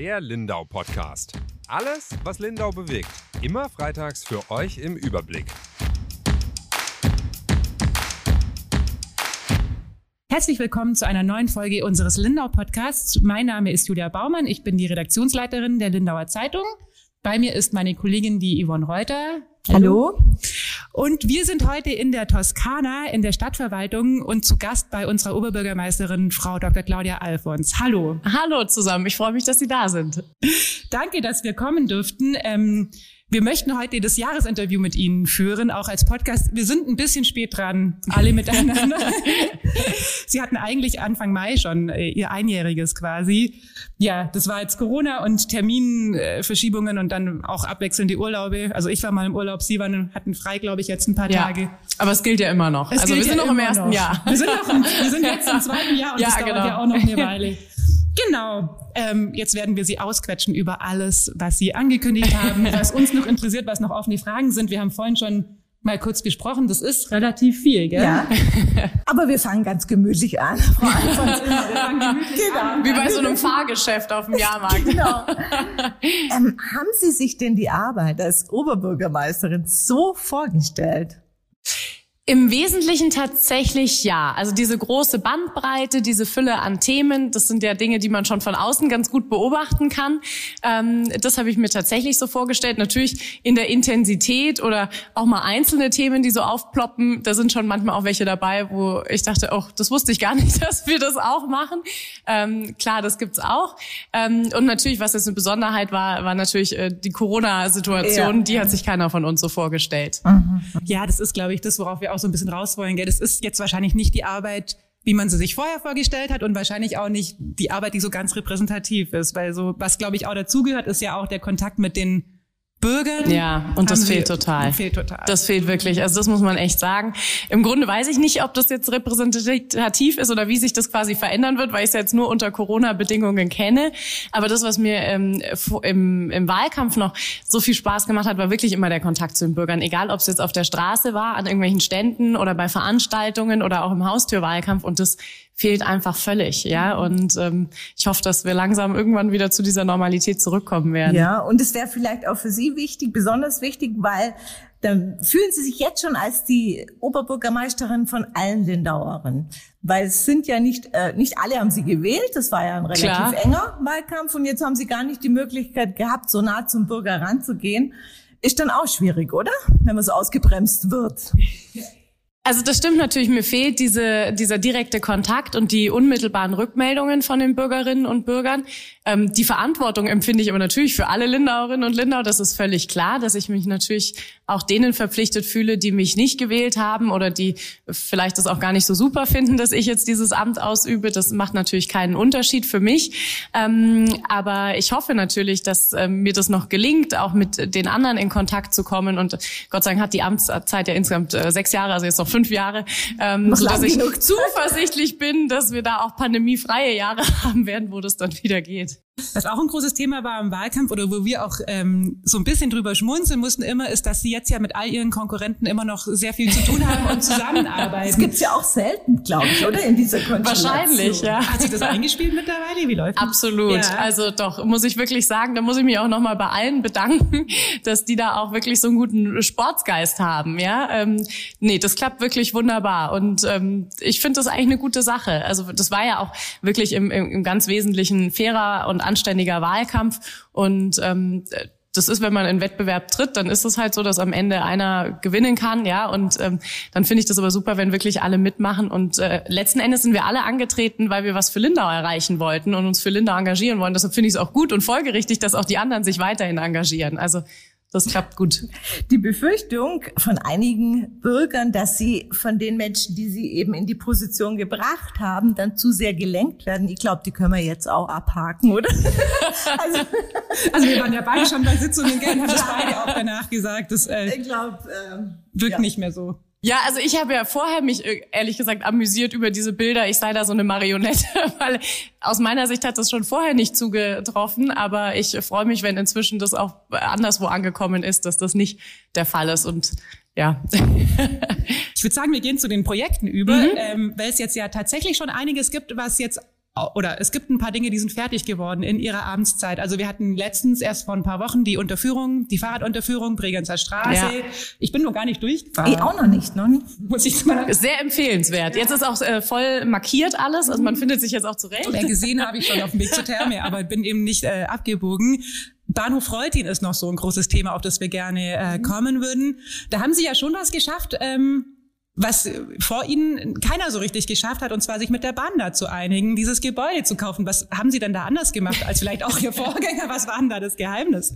Der Lindau Podcast. Alles, was Lindau bewegt. Immer freitags für euch im Überblick. Herzlich willkommen zu einer neuen Folge unseres Lindau Podcasts. Mein Name ist Julia Baumann. Ich bin die Redaktionsleiterin der Lindauer Zeitung. Bei mir ist meine Kollegin, die Yvonne Reuter. Hallo. Und wir sind heute in der Toskana, in der Stadtverwaltung und zu Gast bei unserer Oberbürgermeisterin, Frau Dr. Claudia Alfons. Hallo. Hallo zusammen. Ich freue mich, dass Sie da sind. Danke, dass wir kommen dürften. Ähm, wir möchten heute das Jahresinterview mit Ihnen führen, auch als Podcast. Wir sind ein bisschen spät dran, alle miteinander. Sie hatten eigentlich Anfang Mai schon äh, Ihr Einjähriges quasi. Ja, das war jetzt Corona und Terminverschiebungen und dann auch abwechselnde Urlaube. Also ich war mal im Urlaub, Sie waren, hatten frei, glaube ich, jetzt ein paar ja, Tage. Aber es gilt ja immer noch. Es also wir sind ja noch im ersten noch. Jahr. Wir sind, noch im, wir sind jetzt im zweiten Jahr und Ja, das dauert genau. ja auch noch eine Weile. Genau. Ähm, jetzt werden wir Sie ausquetschen über alles, was Sie angekündigt haben, was uns noch interessiert, was noch offene Fragen sind. Wir haben vorhin schon mal kurz besprochen. Das ist relativ viel, gell? Ja. Aber wir fangen ganz gemütlich an. Frau Alfons. genau. Wie bei so einem Fahrgeschäft auf dem Jahrmarkt. Genau. Ähm, haben Sie sich denn die Arbeit als Oberbürgermeisterin so vorgestellt? Im Wesentlichen tatsächlich ja. Also diese große Bandbreite, diese Fülle an Themen, das sind ja Dinge, die man schon von außen ganz gut beobachten kann. Ähm, das habe ich mir tatsächlich so vorgestellt. Natürlich in der Intensität oder auch mal einzelne Themen, die so aufploppen. Da sind schon manchmal auch welche dabei, wo ich dachte, oh, das wusste ich gar nicht, dass wir das auch machen. Ähm, klar, das gibt's auch. Ähm, und natürlich, was jetzt eine Besonderheit war, war natürlich äh, die Corona-Situation. Ja. Die hat sich keiner von uns so vorgestellt. Ja, das ist, glaube ich, das, worauf wir auch so ein bisschen raus wollen. Gell? Das ist jetzt wahrscheinlich nicht die Arbeit, wie man sie sich vorher vorgestellt hat und wahrscheinlich auch nicht die Arbeit, die so ganz repräsentativ ist. Weil so, was glaube ich auch dazugehört, ist ja auch der Kontakt mit den Bürgern. Ja, und das fehlt total. Fehlt total. Das fehlt wirklich. Also das muss man echt sagen. Im Grunde weiß ich nicht, ob das jetzt repräsentativ ist oder wie sich das quasi verändern wird, weil ich es jetzt nur unter Corona-Bedingungen kenne. Aber das, was mir ähm, im, im Wahlkampf noch so viel Spaß gemacht hat, war wirklich immer der Kontakt zu den Bürgern. Egal, ob es jetzt auf der Straße war, an irgendwelchen Ständen oder bei Veranstaltungen oder auch im Haustürwahlkampf. Und das fehlt einfach völlig. Ja, und ähm, ich hoffe, dass wir langsam irgendwann wieder zu dieser Normalität zurückkommen werden. Ja, und es wäre vielleicht auch für Sie wichtig, besonders wichtig, weil dann fühlen Sie sich jetzt schon als die Oberbürgermeisterin von allen Lindauerinnen. Weil es sind ja nicht, äh, nicht alle haben Sie gewählt, das war ja ein relativ Klar. enger Wahlkampf und jetzt haben Sie gar nicht die Möglichkeit gehabt, so nah zum Bürger ranzugehen. Ist dann auch schwierig, oder? Wenn man so ausgebremst wird. Also das stimmt natürlich, mir fehlt diese, dieser direkte Kontakt und die unmittelbaren Rückmeldungen von den Bürgerinnen und Bürgern. Ähm, die Verantwortung empfinde ich aber natürlich für alle Lindauerinnen und Lindau. Das ist völlig klar, dass ich mich natürlich auch denen verpflichtet fühle, die mich nicht gewählt haben oder die vielleicht das auch gar nicht so super finden, dass ich jetzt dieses Amt ausübe. Das macht natürlich keinen Unterschied für mich. Ähm, aber ich hoffe natürlich, dass ähm, mir das noch gelingt, auch mit den anderen in Kontakt zu kommen. Und Gott sei Dank hat die Amtszeit ja insgesamt äh, sechs Jahre, also jetzt noch fünf Jahre, ähm, sodass ich genug zuversichtlich bin, dass wir da auch pandemiefreie Jahre haben werden, wo das dann wieder geht. kids. Was auch ein großes Thema war im Wahlkampf oder wo wir auch ähm, so ein bisschen drüber schmunzeln mussten immer, ist, dass sie jetzt ja mit all ihren Konkurrenten immer noch sehr viel zu tun haben und Das zusammenarbeiten. gibt's ja auch selten, glaube ich, oder? In dieser Konstellation. Wahrscheinlich, ja. Hat sich das eingespielt mittlerweile? Wie läuft das? Absolut. Ja. Also doch, muss ich wirklich sagen, da muss ich mich auch nochmal bei allen bedanken, dass die da auch wirklich so einen guten Sportsgeist haben. Ja, ähm, nee, das klappt wirklich wunderbar und ähm, ich finde das eigentlich eine gute Sache. Also das war ja auch wirklich im, im, im ganz Wesentlichen fairer und anständiger Wahlkampf und ähm, das ist, wenn man in Wettbewerb tritt, dann ist es halt so, dass am Ende einer gewinnen kann, ja. Und ähm, dann finde ich das aber super, wenn wirklich alle mitmachen. Und äh, letzten Endes sind wir alle angetreten, weil wir was für Lindau erreichen wollten und uns für Lindau engagieren wollen. Deshalb finde ich es auch gut und folgerichtig, dass auch die anderen sich weiterhin engagieren. Also das klappt gut. Die Befürchtung von einigen Bürgern, dass sie von den Menschen, die sie eben in die Position gebracht haben, dann zu sehr gelenkt werden, ich glaube, die können wir jetzt auch abhaken, oder? also, Also wir waren ja beide schon bei Sitzungen, gell, haben das beide auch danach gesagt. Das äh, ich glaube, ähm, wirkt ja. nicht mehr so. Ja, also ich habe ja vorher mich äh, ehrlich gesagt amüsiert über diese Bilder. Ich sei da so eine Marionette, weil aus meiner Sicht hat das schon vorher nicht zugetroffen. Aber ich freue mich, wenn inzwischen das auch anderswo angekommen ist, dass das nicht der Fall ist. Und ja. Ich würde sagen, wir gehen zu den Projekten über, ähm, weil es jetzt ja tatsächlich schon einiges gibt, was jetzt oder es gibt ein paar Dinge, die sind fertig geworden in ihrer Abendszeit. Also wir hatten letztens erst vor ein paar Wochen die Unterführung, die Fahrradunterführung Bregenzer Straße. Ja. Ich bin noch gar nicht durchgefahren. Ich auch noch nicht, noch nicht. Muss ich sagen. Sehr empfehlenswert. Jetzt ist auch äh, voll markiert alles, also man findet sich jetzt auch zurecht. Ja, gesehen habe ich schon auf dem Weg zur Therme, aber bin eben nicht äh, abgebogen. Bahnhof Reutin ist noch so ein großes Thema, auf das wir gerne äh, kommen würden. Da haben Sie ja schon was geschafft. Ähm, was vor Ihnen keiner so richtig geschafft hat, und zwar sich mit der Bahn da zu einigen, dieses Gebäude zu kaufen. Was haben Sie denn da anders gemacht als vielleicht auch Ihr Vorgänger? Was war denn da das Geheimnis?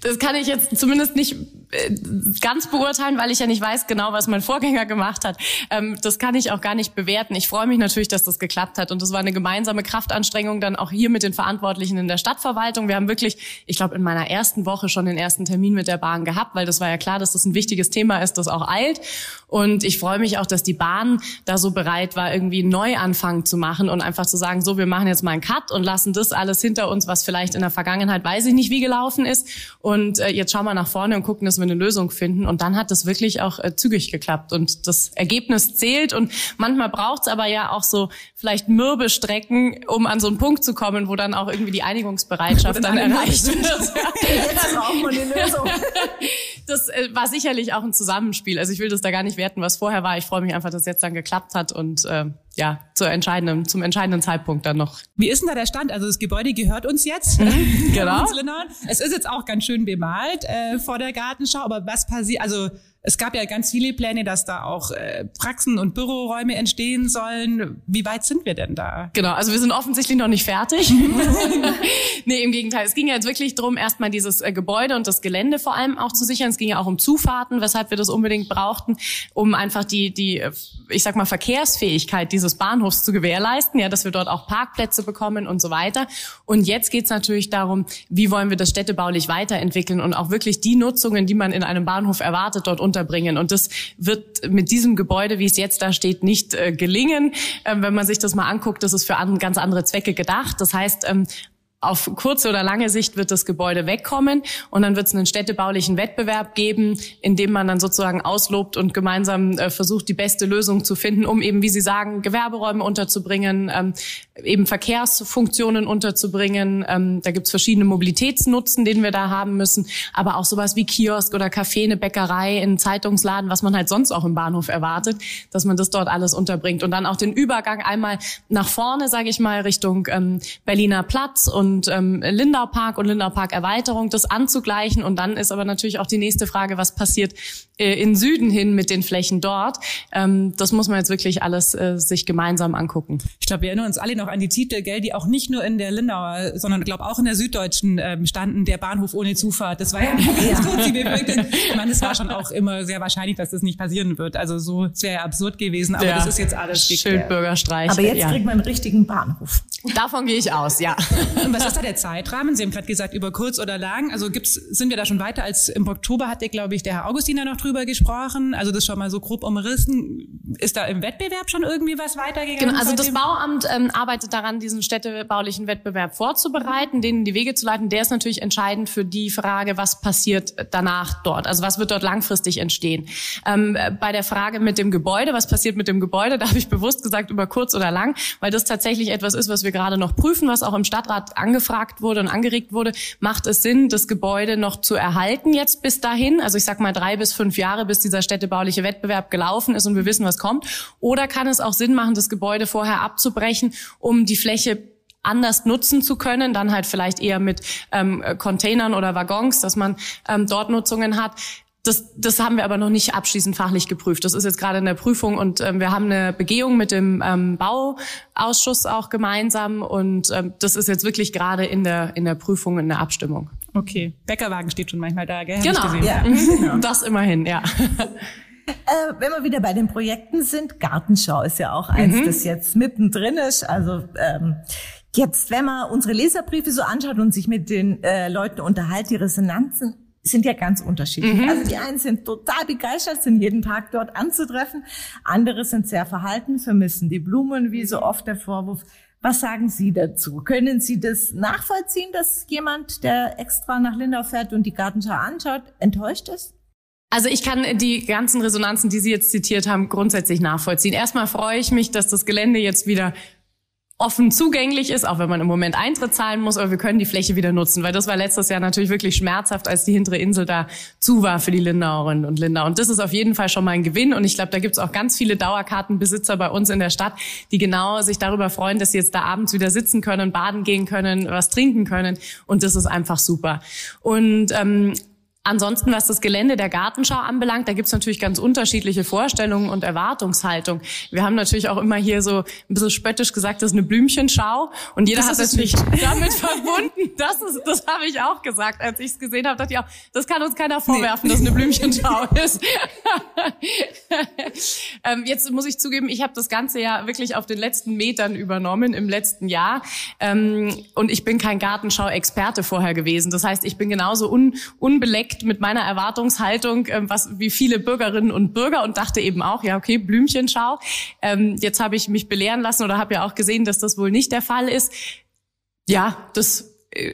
Das kann ich jetzt zumindest nicht äh, ganz beurteilen, weil ich ja nicht weiß genau, was mein Vorgänger gemacht hat. Ähm, das kann ich auch gar nicht bewerten. Ich freue mich natürlich, dass das geklappt hat. Und das war eine gemeinsame Kraftanstrengung dann auch hier mit den Verantwortlichen in der Stadtverwaltung. Wir haben wirklich, ich glaube, in meiner ersten Woche schon den ersten Termin mit der Bahn gehabt, weil das war ja klar, dass das ein wichtiges Thema ist, das auch eilt. Und ich freue mich auch, dass die Bahn da so bereit war, irgendwie einen Neuanfang zu machen und einfach zu sagen, so, wir machen jetzt mal einen Cut und lassen das alles hinter uns, was vielleicht in der Vergangenheit, weiß ich nicht, wie gelaufen ist. Und äh, jetzt schauen wir nach vorne und gucken, dass wir eine Lösung finden. Und dann hat das wirklich auch äh, zügig geklappt. Und das Ergebnis zählt. Und manchmal braucht es aber ja auch so vielleicht mürbe Strecken, um an so einen Punkt zu kommen, wo dann auch irgendwie die Einigungsbereitschaft dann erreicht wird. Jetzt brauchen wir eine Lösung. Das äh, war sicherlich auch ein Zusammenspiel. Also ich will das da gar nicht werten, was vorher war. Ich freue mich einfach, dass es jetzt dann geklappt hat und äh, ja, zur entscheidenden, zum entscheidenden Zeitpunkt dann noch. Wie ist denn da der Stand? Also das Gebäude gehört uns jetzt. Mhm, genau. es ist jetzt auch ganz schön bemalt äh, vor der Gartenschau, aber was passiert, also es gab ja ganz viele Pläne, dass da auch äh, Praxen und Büroräume entstehen sollen. Wie weit sind wir denn da? Genau, also wir sind offensichtlich noch nicht fertig. nee, im Gegenteil. Es ging ja jetzt wirklich drum, erstmal dieses äh, Gebäude und das Gelände vor allem auch zu sichern. Es ging ja auch um Zufahrten, weshalb wir das unbedingt brauchten, um einfach die, die, äh, ich sag mal, Verkehrsfähigkeit dieses Bahnhofs zu gewährleisten, ja, dass wir dort auch Parkplätze bekommen und so weiter. Und jetzt geht's natürlich darum, wie wollen wir das städtebaulich weiterentwickeln und auch wirklich die Nutzungen, die man in einem Bahnhof erwartet, dort unterbringen. Und das wird mit diesem Gebäude, wie es jetzt da steht, nicht äh, gelingen. Ähm, wenn man sich das mal anguckt, das ist für an, ganz andere Zwecke gedacht. Das heißt, ähm, auf kurze oder lange Sicht wird das Gebäude wegkommen und dann wird es einen städtebaulichen Wettbewerb geben, in dem man dann sozusagen auslobt und gemeinsam äh, versucht, die beste Lösung zu finden, um eben, wie Sie sagen, Gewerberäume unterzubringen, ähm, eben Verkehrsfunktionen unterzubringen. Ähm, da gibt's verschiedene Mobilitätsnutzen, den wir da haben müssen, aber auch sowas wie Kiosk oder Café, eine Bäckerei, ein Zeitungsladen, was man halt sonst auch im Bahnhof erwartet, dass man das dort alles unterbringt und dann auch den Übergang einmal nach vorne, sage ich mal, Richtung ähm, Berliner Platz und und ähm, Lindau Park und Lindau Park Erweiterung, das anzugleichen. Und dann ist aber natürlich auch die nächste Frage, was passiert äh, in Süden hin mit den Flächen dort? Ähm, das muss man jetzt wirklich alles äh, sich gemeinsam angucken. Ich glaube, wir erinnern uns alle noch an die Titel, gell, die auch nicht nur in der Lindauer, sondern glaube auch in der Süddeutschen ähm, standen, der Bahnhof ohne Zufahrt. Das war ja ganz kurz die. Ich meine, es war schon auch immer sehr wahrscheinlich, dass das nicht passieren wird. Also so, es wäre ja absurd gewesen, aber ja. das ist jetzt alles Schildbürgerstreich. Aber jetzt ja. kriegt man einen richtigen Bahnhof. Davon gehe ich aus, ja. Was ist da der Zeitrahmen? Sie haben gerade gesagt, über kurz oder lang. Also gibt's, sind wir da schon weiter als im Oktober hatte, glaube ich, der Herr Augustiner noch drüber gesprochen. Also das schon mal so grob umrissen. Ist da im Wettbewerb schon irgendwie was weitergegangen? Genau, also das Bauamt ähm, arbeitet daran, diesen städtebaulichen Wettbewerb vorzubereiten, denen die Wege zu leiten. Der ist natürlich entscheidend für die Frage, was passiert danach dort. Also was wird dort langfristig entstehen. Ähm, bei der Frage mit dem Gebäude, was passiert mit dem Gebäude, da habe ich bewusst gesagt, über kurz oder lang, weil das tatsächlich etwas ist, was wir gerade noch prüfen, was auch im Stadtrat angefragt wurde und angeregt wurde. Macht es Sinn, das Gebäude noch zu erhalten jetzt bis dahin? Also ich sag mal drei bis fünf Jahre, bis dieser städtebauliche Wettbewerb gelaufen ist und wir wissen, was kommt. Oder kann es auch Sinn machen, das Gebäude vorher abzubrechen, um die Fläche anders nutzen zu können, dann halt vielleicht eher mit ähm, Containern oder Waggons, dass man ähm, dort Nutzungen hat. Das, das haben wir aber noch nicht abschließend fachlich geprüft. Das ist jetzt gerade in der Prüfung und ähm, wir haben eine Begehung mit dem ähm, Bauausschuss auch gemeinsam und ähm, das ist jetzt wirklich gerade in der in der Prüfung in der Abstimmung. Okay, Bäckerwagen steht schon manchmal da, gell? Genau, ja. das immerhin, ja. Äh, wenn wir wieder bei den Projekten sind, Gartenschau ist ja auch eins, mhm. das jetzt mittendrin ist. Also ähm, jetzt, wenn man unsere Leserbriefe so anschaut und sich mit den äh, Leuten unterhält, die Resonanzen sind ja ganz unterschiedlich. Mhm. Also die einen sind total begeistert, sind jeden Tag dort anzutreffen. Andere sind sehr verhalten, vermissen die Blumen, wie so oft der Vorwurf. Was sagen Sie dazu? Können Sie das nachvollziehen, dass jemand, der extra nach Lindau fährt und die Gartenschau anschaut, enttäuscht ist? Also ich kann die ganzen Resonanzen, die Sie jetzt zitiert haben, grundsätzlich nachvollziehen. Erstmal freue ich mich, dass das Gelände jetzt wieder offen zugänglich ist, auch wenn man im Moment Eintritt zahlen muss, aber wir können die Fläche wieder nutzen, weil das war letztes Jahr natürlich wirklich schmerzhaft, als die hintere Insel da zu war für die Lindauerinnen und Lindauer. Und das ist auf jeden Fall schon mal ein Gewinn und ich glaube, da gibt es auch ganz viele Dauerkartenbesitzer bei uns in der Stadt, die genau sich darüber freuen, dass sie jetzt da abends wieder sitzen können, baden gehen können, was trinken können und das ist einfach super. Und ähm, Ansonsten, was das Gelände der Gartenschau anbelangt, da gibt's natürlich ganz unterschiedliche Vorstellungen und Erwartungshaltung. Wir haben natürlich auch immer hier so ein bisschen spöttisch gesagt, das ist eine Blümchenschau. Und jeder das hat natürlich damit verbunden. Das ist, das habe ich auch gesagt, als ich es gesehen habe. Dachte ich auch, das kann uns keiner vorwerfen, nee. dass eine Blümchenschau ist. ähm, jetzt muss ich zugeben, ich habe das Ganze ja wirklich auf den letzten Metern übernommen im letzten Jahr. Ähm, und ich bin kein Gartenschau-Experte vorher gewesen. Das heißt, ich bin genauso un, unbeleckt deckt mit meiner Erwartungshaltung, ähm, was wie viele Bürgerinnen und Bürger und dachte eben auch, ja okay, Blümchenschau. Ähm, jetzt habe ich mich belehren lassen oder habe ja auch gesehen, dass das wohl nicht der Fall ist. Ja, das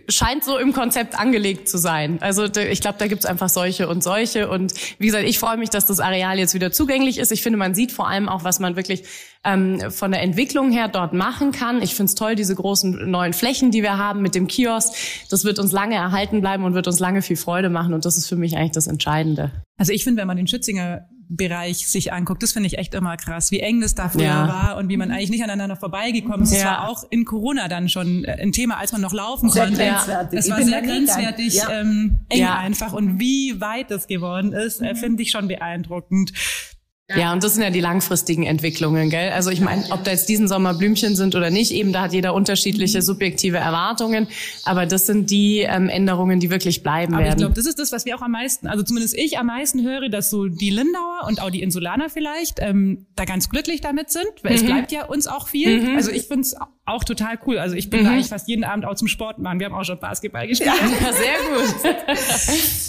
scheint so im Konzept angelegt zu sein. Also ich glaube, da gibt's einfach solche und solche. Und wie gesagt, ich freue mich, dass das Areal jetzt wieder zugänglich ist. Ich finde, man sieht vor allem auch, was man wirklich ähm, von der Entwicklung her dort machen kann. Ich finde es toll, diese großen neuen Flächen, die wir haben mit dem Kiosk. Das wird uns lange erhalten bleiben und wird uns lange viel Freude machen. Und das ist für mich eigentlich das Entscheidende. Also ich finde, wenn man den Schützinger Bereich sich anguckt, das finde ich echt immer krass, wie eng das da früher ja. war und wie man eigentlich nicht aneinander vorbeigekommen ist. Ja. Das war auch in Corona dann schon äh, ein Thema, als man noch laufen sehr konnte. Grenzwertig. Es war sehr grenzwertig ja. ähm, eng einfach und wie weit das geworden ist, äh, finde ich schon beeindruckend. Ja, und das sind ja die langfristigen Entwicklungen, gell? Also ich meine, ob da jetzt diesen Sommer Blümchen sind oder nicht, eben da hat jeder unterschiedliche subjektive Erwartungen, aber das sind die ähm, Änderungen, die wirklich bleiben aber werden. Ich glaube, das ist das, was wir auch am meisten, also zumindest ich am meisten höre, dass so die Lindauer und auch die Insulaner vielleicht ähm, da ganz glücklich damit sind, weil mhm. es bleibt ja uns auch viel. Mhm. Also ich finde es auch total cool. Also ich bin mhm. da eigentlich fast jeden Abend auch zum Sport machen. Wir haben auch schon Basketball gespielt. Ja, sehr gut.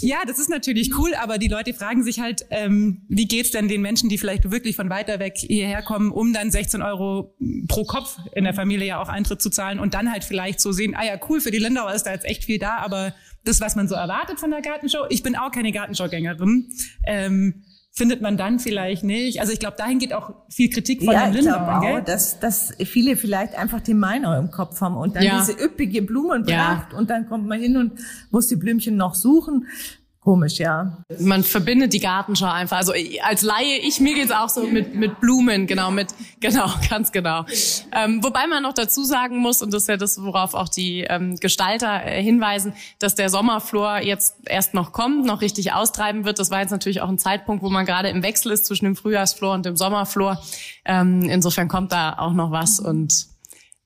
ja, das ist natürlich cool, aber die Leute fragen sich halt, ähm, wie geht's denn den Menschen, die vielleicht wirklich von weiter weg hierher kommen, um dann 16 Euro pro Kopf in der Familie ja auch Eintritt zu zahlen und dann halt vielleicht so sehen, ah ja, cool, für die Lindauer ist da jetzt echt viel da, aber das, was man so erwartet von der Gartenshow, ich bin auch keine Gartenshow-Gängerin, ähm, findet man dann vielleicht nicht. Also ich glaube, dahin geht auch viel Kritik von ja, den Lindauern, gell? Auch, dass, dass viele vielleicht einfach den Meinung im Kopf haben und dann ja. diese üppige Blumenpracht ja. und dann kommt man hin und muss die Blümchen noch suchen. Komisch, ja. Man verbindet die Gartenschau einfach. Also als Laie, ich mir geht's auch so mit mit Blumen, genau mit genau ganz genau. Ähm, wobei man noch dazu sagen muss und das ist ja das, worauf auch die ähm, Gestalter äh, hinweisen, dass der Sommerflor jetzt erst noch kommt, noch richtig austreiben wird. Das war jetzt natürlich auch ein Zeitpunkt, wo man gerade im Wechsel ist zwischen dem Frühjahrsflor und dem Sommerflor. Ähm, insofern kommt da auch noch was und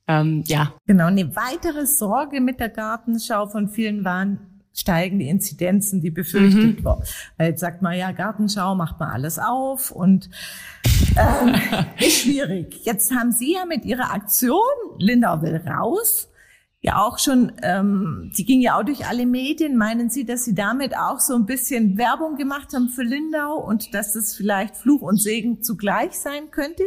ähm, ja. Genau. Eine weitere Sorge mit der Gartenschau von vielen waren steigende Inzidenzen, die befürchtet mhm. wurden. Weil jetzt sagt man ja, Gartenschau macht man alles auf und ähm, ist schwierig. Jetzt haben Sie ja mit Ihrer Aktion Lindau will raus ja auch schon, ähm, die ging ja auch durch alle Medien. Meinen Sie, dass Sie damit auch so ein bisschen Werbung gemacht haben für Lindau und dass es vielleicht Fluch und Segen zugleich sein könnte?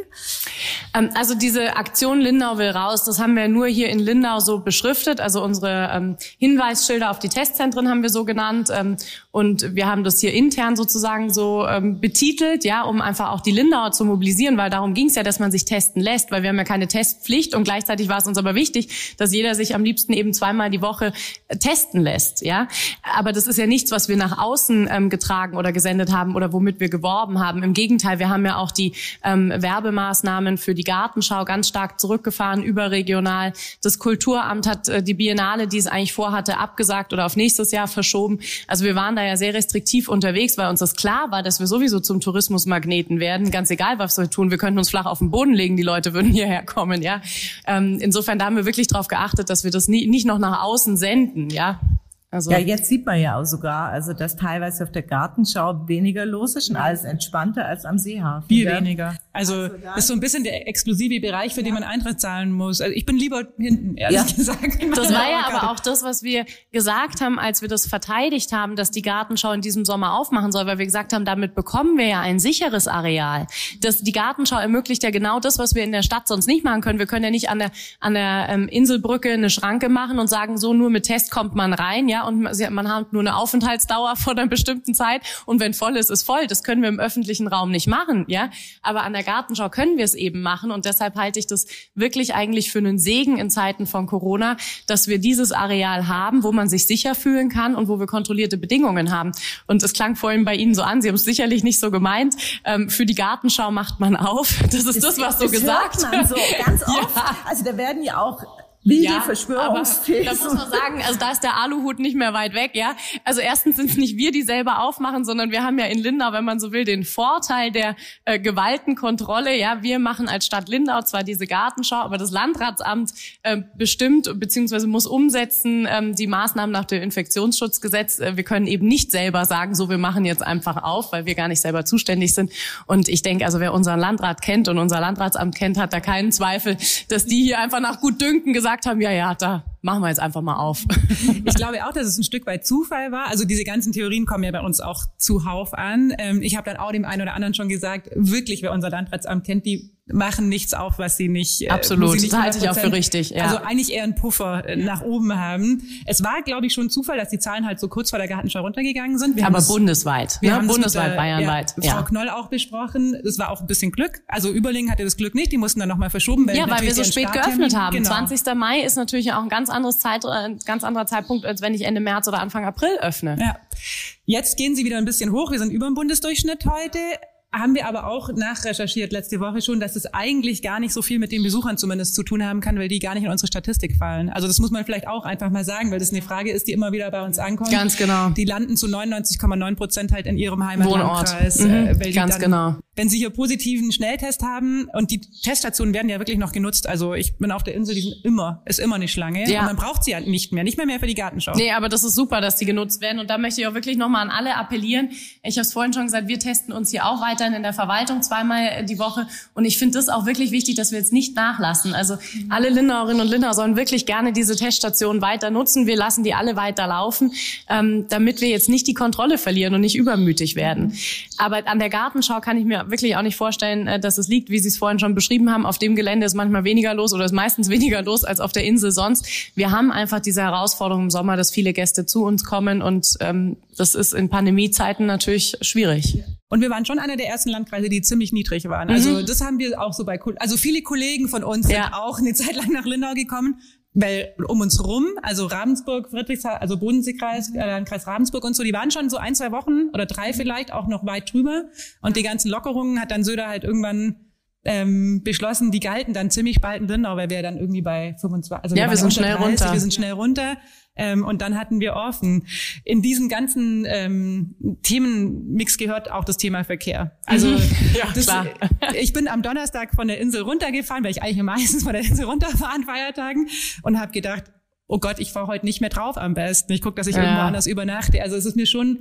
Ähm, also diese Aktion Lindau will raus, das haben wir nur hier in Lindau so beschriftet. Also unsere ähm, Hinweisschilder auf die Testzentren haben wir so genannt. Ähm, und wir haben das hier intern sozusagen so ähm, betitelt, ja, um einfach auch die Lindauer zu mobilisieren, weil darum ging es ja, dass man sich testen lässt, weil wir haben ja keine Testpflicht und gleichzeitig war es uns aber wichtig, dass jeder sich am liebsten eben zweimal die Woche testen lässt, ja. Aber das ist ja nichts, was wir nach außen ähm, getragen oder gesendet haben oder womit wir geworben haben. Im Gegenteil, wir haben ja auch die ähm, Werbemaßnahmen für die Gartenschau ganz stark zurückgefahren, überregional. Das Kulturamt hat äh, die Biennale, die es eigentlich vorhatte, abgesagt oder auf nächstes Jahr verschoben. Also wir waren da ja sehr restriktiv unterwegs, weil uns das klar war, dass wir sowieso zum Tourismusmagneten werden. Ganz egal, was wir tun, wir könnten uns flach auf den Boden legen, die Leute würden hierher kommen, ja. Ähm, insofern da haben wir wirklich darauf geachtet, dass wir das nie, nicht noch nach außen senden, ja. Also ja, jetzt sieht man ja auch sogar, also dass teilweise auf der Gartenschau weniger los ist und alles entspannter als am Seehafen. Viel ja? weniger. Also, also das ist so ein bisschen der exklusive Bereich, für ja. den man Eintritt zahlen muss. Also ich bin lieber hinten, ehrlich ja. gesagt. Das war ja aber auch das, was wir gesagt haben, als wir das verteidigt haben, dass die Gartenschau in diesem Sommer aufmachen soll, weil wir gesagt haben, damit bekommen wir ja ein sicheres Areal. Das, die Gartenschau ermöglicht ja genau das, was wir in der Stadt sonst nicht machen können. Wir können ja nicht an der, an der ähm, Inselbrücke eine Schranke machen und sagen, so nur mit Test kommt man rein, ja ja, und man hat nur eine Aufenthaltsdauer vor einer bestimmten Zeit und wenn voll ist, ist voll. Das können wir im öffentlichen Raum nicht machen, ja. Aber an der Gartenschau können wir es eben machen und deshalb halte ich das wirklich eigentlich für einen Segen in Zeiten von Corona, dass wir dieses Areal haben, wo man sich sicher fühlen kann und wo wir kontrollierte Bedingungen haben. Und es klang vorhin bei Ihnen so an, Sie haben es sicherlich nicht so gemeint, ähm, für die Gartenschau macht man auf. Das ist das, das was so gesagt. Hört man so ganz oft. Ja. Also da werden ja auch wilde ja, Verschwörungsthesen. Da muss man sagen, also da ist der Aluhut nicht mehr weit weg, ja. Also erstens sind es nicht wir, die selber aufmachen, sondern wir haben ja in Lindau, wenn man so will, den Vorteil der äh, Gewaltenkontrolle. Ja, wir machen als Stadt Lindau zwar diese Gartenschau, aber das Landratsamt äh, bestimmt bzw. muss umsetzen ähm, die Maßnahmen nach dem Infektionsschutzgesetz. Äh, wir können eben nicht selber sagen, so wir machen jetzt einfach auf, weil wir gar nicht selber zuständig sind. Und ich denke, also wer unseren Landrat kennt und unser Landratsamt kennt, hat da keinen Zweifel, dass die hier einfach nach Gutdünken gesagt gesagt haben, ja, ja, da machen wir jetzt einfach mal auf. ich glaube auch, dass es ein Stück weit Zufall war. Also diese ganzen Theorien kommen ja bei uns auch zuhauf an. Ähm, ich habe dann auch dem einen oder anderen schon gesagt, wirklich, wer unser Landratsamt kennt, die machen nichts auf, was sie nicht. Äh, Absolut, sie nicht das halte ich auch für richtig. Ja. Also eigentlich eher einen Puffer äh, nach oben haben. Es war, glaube ich, schon Zufall, dass die Zahlen halt so kurz vor der Gartenschau runtergegangen sind. Wir Aber bundesweit. Wir ne? haben bundesweit, mit, bayernweit. Ja, Frau Knoll auch besprochen. Es war auch ein bisschen Glück. Also Überlingen hatte das Glück nicht. Die mussten dann nochmal verschoben werden. Ja, weil wir so spät geöffnet haben. Genau. 20. Mai ist natürlich auch ein ganz anderes Zeit, äh, ganz anderer Zeitpunkt, als wenn ich Ende März oder Anfang April öffne. Ja. Jetzt gehen sie wieder ein bisschen hoch. Wir sind über dem Bundesdurchschnitt heute haben wir aber auch nachrecherchiert letzte Woche schon, dass es eigentlich gar nicht so viel mit den Besuchern zumindest zu tun haben kann, weil die gar nicht in unsere Statistik fallen. Also das muss man vielleicht auch einfach mal sagen, weil das eine Frage ist, die immer wieder bei uns ankommt. Ganz genau. Die landen zu 99,9 Prozent halt in ihrem Heimatlandkreis. Mhm. Äh, Ganz dann, genau. Wenn sie hier positiven Schnelltest haben und die Teststationen werden ja wirklich noch genutzt. Also ich bin auf der Insel, die sind immer, ist immer eine Schlange. Ja. Und man braucht sie ja nicht mehr, nicht mehr mehr für die Gartenschau. Nee, aber das ist super, dass die genutzt werden. Und da möchte ich auch wirklich nochmal an alle appellieren. Ich habe es vorhin schon gesagt, wir testen uns hier auch weiterhin in der Verwaltung zweimal die Woche. Und ich finde das auch wirklich wichtig, dass wir jetzt nicht nachlassen. Also alle Lindauerinnen und Lindauer sollen wirklich gerne diese Teststationen weiter nutzen. Wir lassen die alle weiter laufen, ähm, damit wir jetzt nicht die Kontrolle verlieren und nicht übermütig werden. Aber an der Gartenschau kann ich mir wirklich auch nicht vorstellen, äh, dass es liegt, wie Sie es vorhin schon beschrieben haben. Auf dem Gelände ist manchmal weniger los oder ist meistens weniger los als auf der Insel sonst. Wir haben einfach diese Herausforderung im Sommer, dass viele Gäste zu uns kommen und ähm, das ist in Pandemiezeiten natürlich schwierig. Und wir waren schon einer der ersten Landkreise, die ziemlich niedrig waren. Also mhm. das haben wir auch so bei, also viele Kollegen von uns ja. sind auch eine Zeit lang nach Lindau gekommen, weil um uns rum, also Ravensburg, Friedrichshain, also Bodenseekreis, äh, Landkreis Ravensburg und so, die waren schon so ein, zwei Wochen oder drei vielleicht auch noch weit drüber. Und die ganzen Lockerungen hat dann Söder halt irgendwann ähm, beschlossen, die galten dann ziemlich bald in Lindau, weil wir dann irgendwie bei 25, also ja, wir, wir sind schnell 30, runter. Wir sind schnell runter. Ähm, und dann hatten wir offen. In diesen ganzen ähm, Themenmix gehört auch das Thema Verkehr. Also mhm. ja, das, klar. ich bin am Donnerstag von der Insel runtergefahren, weil ich eigentlich meistens von der Insel runterfahre an Feiertagen und habe gedacht, oh Gott, ich fahre heute nicht mehr drauf am besten. Ich gucke, dass ich ja. irgendwo anders übernachte. Also es ist mir schon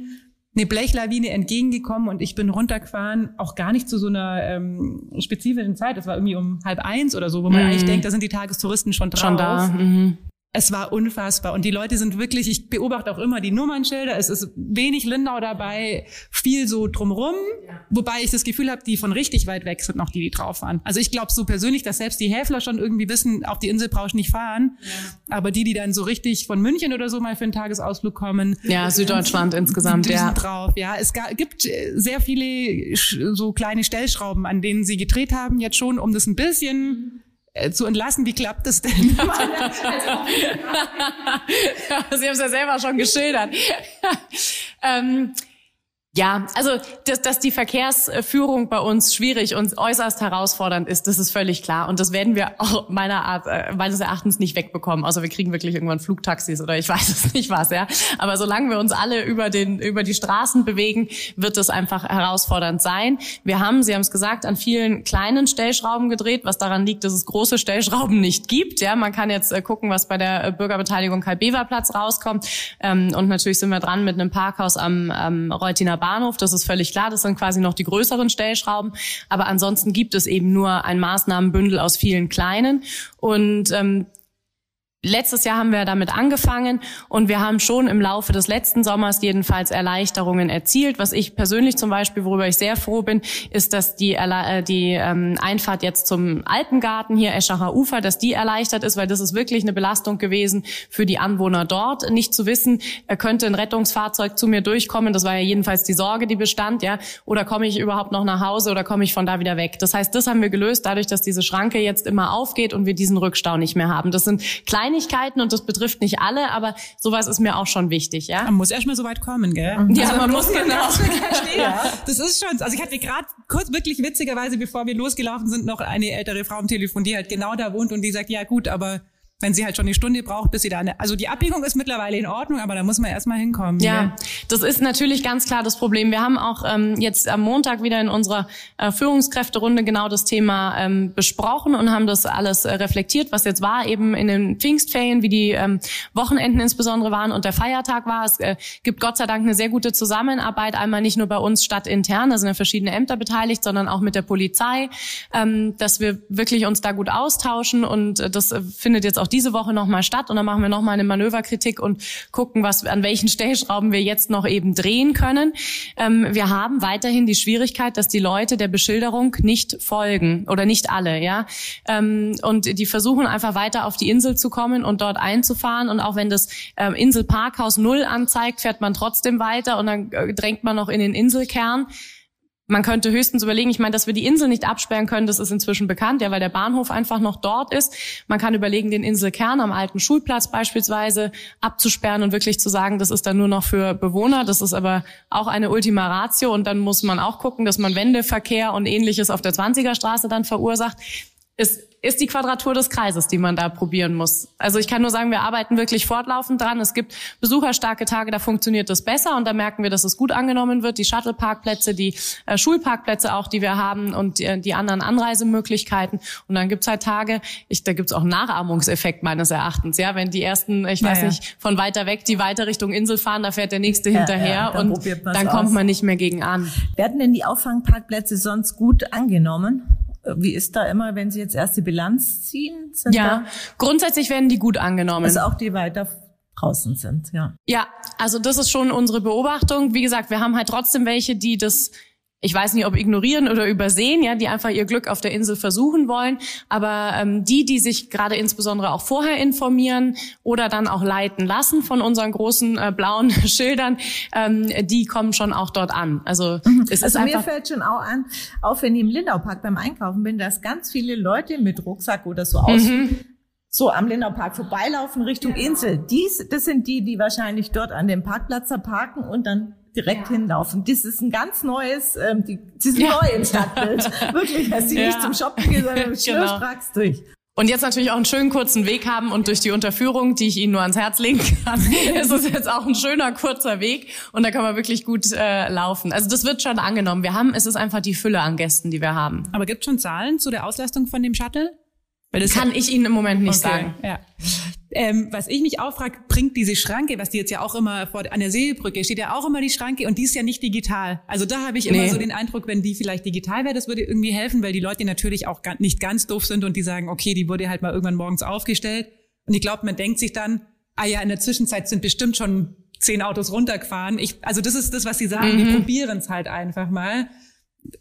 eine Blechlawine entgegengekommen und ich bin runtergefahren, auch gar nicht zu so einer ähm, spezifischen Zeit. Das war irgendwie um halb eins oder so, wo man mhm. eigentlich denkt, da sind die Tagestouristen schon drauf. Schon da. Mhm. Es war unfassbar. Und die Leute sind wirklich, ich beobachte auch immer die Nummernschilder. Es ist wenig Lindau dabei, viel so drumrum. Ja. Wobei ich das Gefühl habe, die von richtig weit weg sind noch die, die drauf waren. Also ich glaube so persönlich, dass selbst die Häfler schon irgendwie wissen, auch die Insel brauchst nicht fahren. Ja. Aber die, die dann so richtig von München oder so mal für einen Tagesausflug kommen. Ja, Süddeutschland insgesamt, ja. drauf. Ja, es gibt sehr viele so kleine Stellschrauben, an denen sie gedreht haben jetzt schon, um das ein bisschen äh, zu entlassen. Wie klappt das denn? Sie haben es ja selber schon geschildert. ähm, ja, also dass, dass die Verkehrsführung bei uns schwierig und äußerst herausfordernd ist, das ist völlig klar. Und das werden wir auch meiner Art, äh, meines Erachtens nicht wegbekommen. Also wir kriegen wirklich irgendwann Flugtaxis oder ich weiß es nicht was, ja. Aber solange wir uns alle über den über die Straßen bewegen, wird es einfach herausfordernd sein. Wir haben, Sie haben es gesagt, an vielen kleinen Stellschrauben gedreht, was daran liegt, dass es große Stellschrauben nicht gibt. Ja, man kann jetzt äh, gucken, was bei der äh, Bürgerbeteiligung Karl-Bever-Platz rauskommt. Ähm, und natürlich sind wir dran mit einem Parkhaus am, am Reutiner Bahnhof, das ist völlig klar, das sind quasi noch die größeren Stellschrauben. Aber ansonsten gibt es eben nur ein Maßnahmenbündel aus vielen kleinen. Und ähm, Letztes Jahr haben wir damit angefangen und wir haben schon im Laufe des letzten Sommers jedenfalls Erleichterungen erzielt. Was ich persönlich zum Beispiel, worüber ich sehr froh bin, ist, dass die, äh, die ähm, Einfahrt jetzt zum Alpengarten hier, Eschacher Ufer, dass die erleichtert ist, weil das ist wirklich eine Belastung gewesen für die Anwohner dort, nicht zu wissen, er könnte ein Rettungsfahrzeug zu mir durchkommen. Das war ja jedenfalls die Sorge, die bestand, ja. Oder komme ich überhaupt noch nach Hause oder komme ich von da wieder weg? Das heißt, das haben wir gelöst, dadurch, dass diese Schranke jetzt immer aufgeht und wir diesen Rückstau nicht mehr haben. Das sind kleine Kleinigkeiten und das betrifft nicht alle, aber sowas ist mir auch schon wichtig, ja. Man muss erstmal so weit kommen, gell? Ja, also man muss genau. ja. Das ist schon, also ich hatte gerade kurz wirklich witzigerweise, bevor wir losgelaufen sind, noch eine ältere Frau am Telefon, die halt genau da wohnt und die sagt, ja gut, aber wenn sie halt schon eine Stunde braucht, bis sie da eine, also die Abbiegung ist mittlerweile in Ordnung, aber da muss man erstmal hinkommen. Ja, ja, das ist natürlich ganz klar das Problem. Wir haben auch ähm, jetzt am Montag wieder in unserer äh, Führungskräfterunde genau das Thema ähm, besprochen und haben das alles äh, reflektiert, was jetzt war, eben in den Pfingstferien, wie die ähm, Wochenenden insbesondere waren und der Feiertag war. Es äh, gibt Gott sei Dank eine sehr gute Zusammenarbeit, einmal nicht nur bei uns stadtintern, da sind ja verschiedene Ämter beteiligt, sondern auch mit der Polizei, ähm, dass wir wirklich uns da gut austauschen und äh, das äh, findet jetzt auch auch diese Woche nochmal statt und dann machen wir nochmal eine Manöverkritik und gucken, was, an welchen Stellschrauben wir jetzt noch eben drehen können. Ähm, wir haben weiterhin die Schwierigkeit, dass die Leute der Beschilderung nicht folgen oder nicht alle, ja. Ähm, und die versuchen einfach weiter auf die Insel zu kommen und dort einzufahren und auch wenn das ähm, Inselparkhaus Null anzeigt, fährt man trotzdem weiter und dann äh, drängt man noch in den Inselkern. Man könnte höchstens überlegen, ich meine, dass wir die Insel nicht absperren können, das ist inzwischen bekannt, ja, weil der Bahnhof einfach noch dort ist. Man kann überlegen, den Inselkern am alten Schulplatz beispielsweise abzusperren und wirklich zu sagen, das ist dann nur noch für Bewohner. Das ist aber auch eine Ultima Ratio und dann muss man auch gucken, dass man Wendeverkehr und ähnliches auf der 20er Straße dann verursacht. Es ist die Quadratur des Kreises, die man da probieren muss. Also ich kann nur sagen, wir arbeiten wirklich fortlaufend dran. Es gibt besucherstarke Tage, da funktioniert das besser und da merken wir, dass es gut angenommen wird. Die Shuttle-Parkplätze, die äh, Schulparkplätze auch, die wir haben und die, die anderen Anreisemöglichkeiten. Und dann gibt's halt Tage, ich, da gibt's auch einen Nachahmungseffekt meines Erachtens. Ja, wenn die ersten, ich weiß ja. nicht, von weiter weg, die weiter Richtung Insel fahren, da fährt der nächste ja, hinterher ja, und dann kommt man nicht mehr gegen an. Werden denn die Auffangparkplätze sonst gut angenommen? Wie ist da immer, wenn Sie jetzt erst die Bilanz ziehen? ja, grundsätzlich werden die gut angenommen. Also auch die weiter draußen sind, ja. Ja, also das ist schon unsere Beobachtung. Wie gesagt, wir haben halt trotzdem welche, die das ich weiß nicht, ob ignorieren oder übersehen, ja, die einfach ihr Glück auf der Insel versuchen wollen. Aber ähm, die, die sich gerade insbesondere auch vorher informieren oder dann auch leiten lassen von unseren großen äh, blauen Schildern, ähm, die kommen schon auch dort an. Also mhm. es also ist mir fällt schon auch an, auch wenn ich im Lindaupark beim Einkaufen bin, dass ganz viele Leute mit Rucksack oder so aus. Mhm so am Lindaupark vorbeilaufen Richtung Insel. Dies, das sind die, die wahrscheinlich dort an dem Parkplatz parken und dann direkt ja. hinlaufen. Das ist ein ganz neues, ähm, die, sie sind ja. neu im Stadtbild. Wirklich, dass sie ja. nicht zum Shoppen gehen, sondern genau. schnurstracks durch. Und jetzt natürlich auch einen schönen kurzen Weg haben und durch die Unterführung, die ich Ihnen nur ans Herz legen kann, ist es jetzt auch ein schöner kurzer Weg und da kann man wirklich gut äh, laufen. Also das wird schon angenommen. Wir haben, es ist einfach die Fülle an Gästen, die wir haben. Aber gibt es schon Zahlen zu der Auslastung von dem Shuttle? Weil das kann ich Ihnen im Moment nicht okay. sagen. Ja. Ähm, was ich mich auch frage, bringt diese Schranke, was die jetzt ja auch immer vor an der Seebrücke steht ja auch immer die Schranke und die ist ja nicht digital. Also da habe ich immer nee. so den Eindruck, wenn die vielleicht digital wäre, das würde irgendwie helfen, weil die Leute natürlich auch nicht ganz doof sind und die sagen, okay, die wurde halt mal irgendwann morgens aufgestellt und ich glaube, man denkt sich dann, ah ja, in der Zwischenzeit sind bestimmt schon zehn Autos runtergefahren. Ich, also das ist das, was sie sagen, mhm. die probieren es halt einfach mal.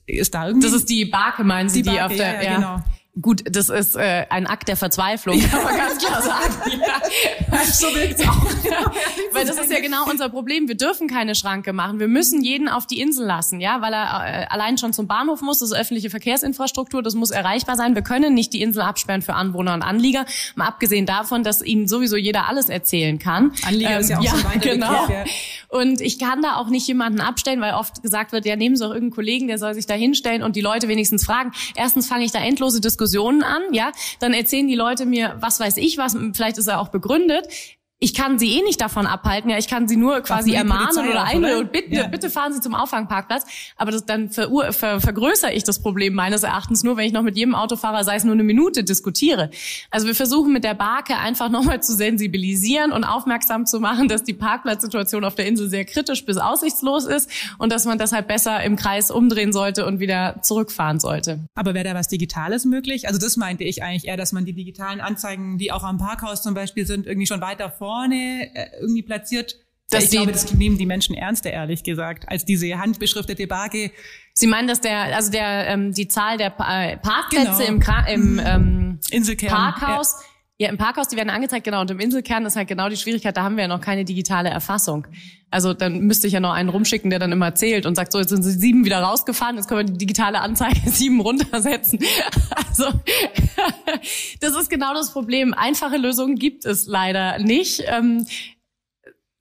Ist da irgendwie? Das ist die Barke, meinen Sie, die, die auf der, ja, ja, genau. Gut, das ist äh, ein Akt der Verzweiflung, kann man ganz klar sagen. ja. So wirkt's auch. weil das ist ja genau unser Problem. Wir dürfen keine Schranke machen. Wir müssen jeden auf die Insel lassen, ja, weil er äh, allein schon zum Bahnhof muss. Das ist öffentliche Verkehrsinfrastruktur, das muss erreichbar sein. Wir können nicht die Insel absperren für Anwohner und Anlieger. Mal abgesehen davon, dass ihnen sowieso jeder alles erzählen kann. Anlieger ähm, ist ja auch ja, so genau. Begriff, ja. Und ich kann da auch nicht jemanden abstellen, weil oft gesagt wird, ja, nehmen Sie auch irgendeinen Kollegen, der soll sich da hinstellen und die Leute wenigstens fragen. Erstens fange ich da endlose Diskussionen Diskussionen an, ja, dann erzählen die Leute mir, was weiß ich was, vielleicht ist er auch begründet. Ich kann sie eh nicht davon abhalten, ja, ich kann sie nur quasi ermahnen oder einreden und bitte, ja. bitte fahren Sie zum Auffangparkplatz. Aber das, dann ver, ver, vergrößere ich das Problem meines Erachtens nur, wenn ich noch mit jedem Autofahrer, sei es nur eine Minute, diskutiere. Also wir versuchen mit der Barke einfach nochmal zu sensibilisieren und aufmerksam zu machen, dass die Parkplatzsituation auf der Insel sehr kritisch bis aussichtslos ist und dass man deshalb besser im Kreis umdrehen sollte und wieder zurückfahren sollte. Aber wäre da was Digitales möglich? Also das meinte ich eigentlich eher, dass man die digitalen Anzeigen, die auch am Parkhaus zum Beispiel sind, irgendwie schon weiter vorne äh, irgendwie platziert. Dass ich glaube, das nehmen die Menschen ernster, ehrlich gesagt, als diese handbeschriftete Barke. Sie meinen, dass der, also der, ähm, die Zahl der pa Parkplätze genau. im, im ähm, Inselkern, Parkhaus, ja. Ja. im Parkhaus, die werden angezeigt, genau, und im Inselkern ist halt genau die Schwierigkeit, da haben wir ja noch keine digitale Erfassung. Also dann müsste ich ja noch einen rumschicken, der dann immer zählt und sagt, so, jetzt sind sie sieben wieder rausgefahren, jetzt können wir die digitale Anzeige sieben runtersetzen. Also das ist genau das Problem. Einfache Lösungen gibt es leider nicht.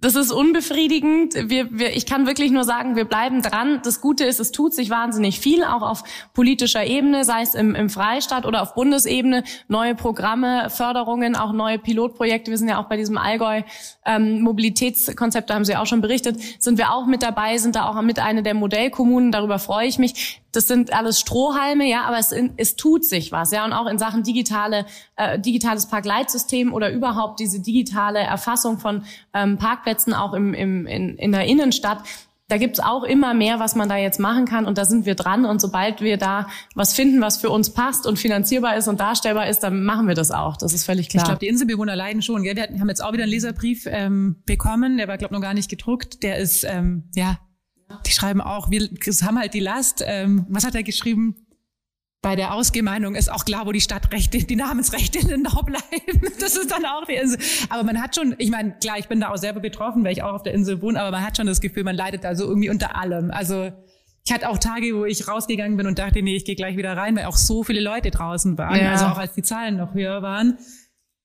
Das ist unbefriedigend. Wir, wir, ich kann wirklich nur sagen, wir bleiben dran. Das Gute ist, es tut sich wahnsinnig viel, auch auf politischer Ebene, sei es im, im Freistaat oder auf Bundesebene. Neue Programme, Förderungen, auch neue Pilotprojekte. Wir sind ja auch bei diesem Allgäu ähm, Mobilitätskonzept, da haben Sie auch schon berichtet, sind wir auch mit dabei, sind da auch mit einer der Modellkommunen. Darüber freue ich mich. Das sind alles Strohhalme, ja, aber es, es tut sich was, ja, und auch in Sachen digitale, äh, digitales Parkleitsystem oder überhaupt diese digitale Erfassung von ähm, Parkplätzen auch im, im, in, in der Innenstadt. Da gibt's auch immer mehr, was man da jetzt machen kann und da sind wir dran und sobald wir da was finden, was für uns passt und finanzierbar ist und darstellbar ist, dann machen wir das auch. Das ist völlig klar. Ich glaube, die Inselbewohner leiden schon. Gell? Wir haben jetzt auch wieder einen Leserbrief ähm, bekommen, der war glaube noch gar nicht gedruckt. Der ist ähm, ja die schreiben auch, wir haben halt die Last. Ähm, was hat er geschrieben? Bei der Ausgemeinung ist auch klar, wo die Stadtrechte, die Namensrechte in Nau bleiben. Das ist dann auch die Insel. Aber man hat schon, ich meine, klar, ich bin da auch selber betroffen, weil ich auch auf der Insel wohne, aber man hat schon das Gefühl, man leidet da so irgendwie unter allem. Also ich hatte auch Tage, wo ich rausgegangen bin und dachte, nee, ich gehe gleich wieder rein, weil auch so viele Leute draußen waren. Ja. Also auch als die Zahlen noch höher waren.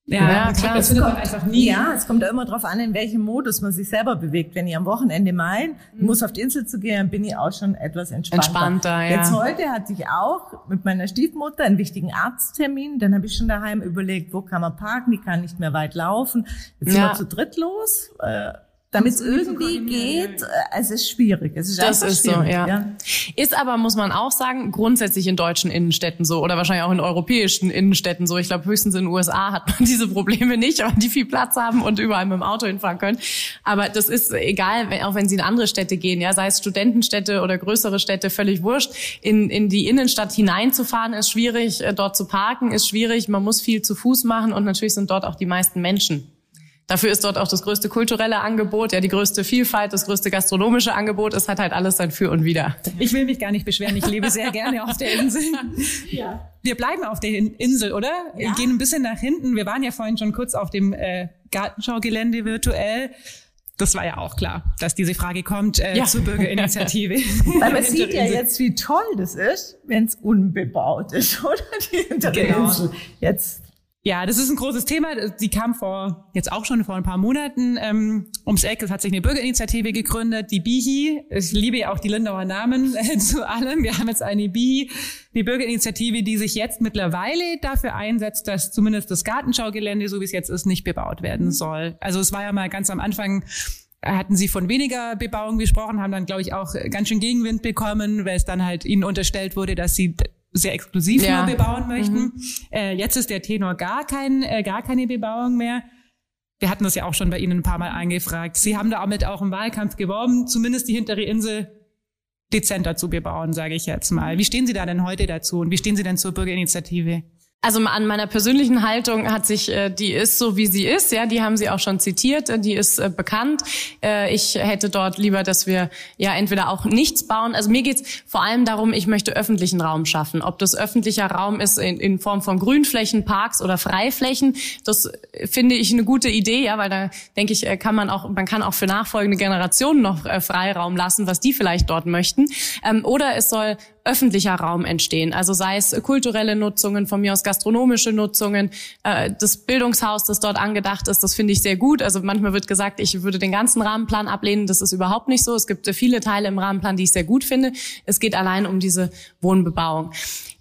Ja, ja klar. Das findet man einfach nie. Ja, es kommt ja immer darauf an, in welchem Modus man sich selber bewegt. Wenn ich am Wochenende mein, mhm. muss auf die Insel zu gehen, bin ich auch schon etwas entspannter. Entspannter, ja. Jetzt heute hatte ich auch mit meiner Stiefmutter einen wichtigen Arzttermin. Dann habe ich schon daheim überlegt, wo kann man parken, die kann nicht mehr weit laufen. Jetzt ja. sind wir zu dritt los. Äh, damit es irgendwie geht, äh, es ist schwierig. Es ist das ist so, ja. ja. Ist aber, muss man auch sagen, grundsätzlich in deutschen Innenstädten so oder wahrscheinlich auch in europäischen Innenstädten so. Ich glaube, höchstens in den USA hat man diese Probleme nicht, aber die viel Platz haben und überall mit dem Auto hinfahren können. Aber das ist egal, auch wenn sie in andere Städte gehen, ja, sei es Studentenstädte oder größere Städte, völlig wurscht. In, in die Innenstadt hineinzufahren ist schwierig, äh, dort zu parken ist schwierig, man muss viel zu Fuß machen und natürlich sind dort auch die meisten Menschen. Dafür ist dort auch das größte kulturelle Angebot, ja die größte Vielfalt, das größte gastronomische Angebot. Es hat halt alles sein Für und Wider. Ich will mich gar nicht beschweren. Ich lebe sehr gerne auf der Insel. Ja. Wir bleiben auf der Insel, oder? Ja. Gehen ein bisschen nach hinten. Wir waren ja vorhin schon kurz auf dem äh, Gartenschaugelände virtuell. Das war ja auch klar, dass diese Frage kommt äh, ja. zur Bürgerinitiative. Weil man sieht ja jetzt, wie toll das ist, wenn es unbebaut ist, oder? Die hintere genau. Insel. Jetzt ja, das ist ein großes Thema. Die kam vor, jetzt auch schon vor ein paar Monaten ähm, ums Eck. Es hat sich eine Bürgerinitiative gegründet, die BIHI. Ich liebe ja auch die Lindauer Namen äh, zu allem. Wir haben jetzt eine BIHI, die Bürgerinitiative, die sich jetzt mittlerweile dafür einsetzt, dass zumindest das Gartenschaugelände, so wie es jetzt ist, nicht bebaut werden soll. Also es war ja mal ganz am Anfang hatten sie von weniger Bebauung gesprochen, haben dann, glaube ich, auch ganz schön Gegenwind bekommen, weil es dann halt ihnen unterstellt wurde, dass sie sehr exklusiv ja. nur bebauen möchten. Mhm. Äh, jetzt ist der Tenor gar kein, äh, gar keine Bebauung mehr. Wir hatten das ja auch schon bei Ihnen ein paar Mal angefragt. Sie haben damit auch im Wahlkampf geworben, zumindest die hintere Insel dezenter zu bebauen, sage ich jetzt mal. Wie stehen Sie da denn heute dazu und wie stehen Sie denn zur Bürgerinitiative? Also an meiner persönlichen Haltung hat sich, äh, die ist so wie sie ist, ja, die haben Sie auch schon zitiert, äh, die ist äh, bekannt. Äh, ich hätte dort lieber, dass wir ja entweder auch nichts bauen. Also mir geht's vor allem darum, ich möchte öffentlichen Raum schaffen. Ob das öffentlicher Raum ist in, in Form von Grünflächen, Parks oder Freiflächen, das finde ich eine gute Idee, ja, weil da denke ich, äh, kann man auch, man kann auch für nachfolgende Generationen noch äh, Freiraum lassen, was die vielleicht dort möchten. Ähm, oder es soll öffentlicher Raum entstehen. Also sei es kulturelle Nutzungen, von mir aus gastronomische Nutzungen, äh, das Bildungshaus, das dort angedacht ist, das finde ich sehr gut. Also manchmal wird gesagt, ich würde den ganzen Rahmenplan ablehnen. Das ist überhaupt nicht so. Es gibt viele Teile im Rahmenplan, die ich sehr gut finde. Es geht allein um diese Wohnbebauung.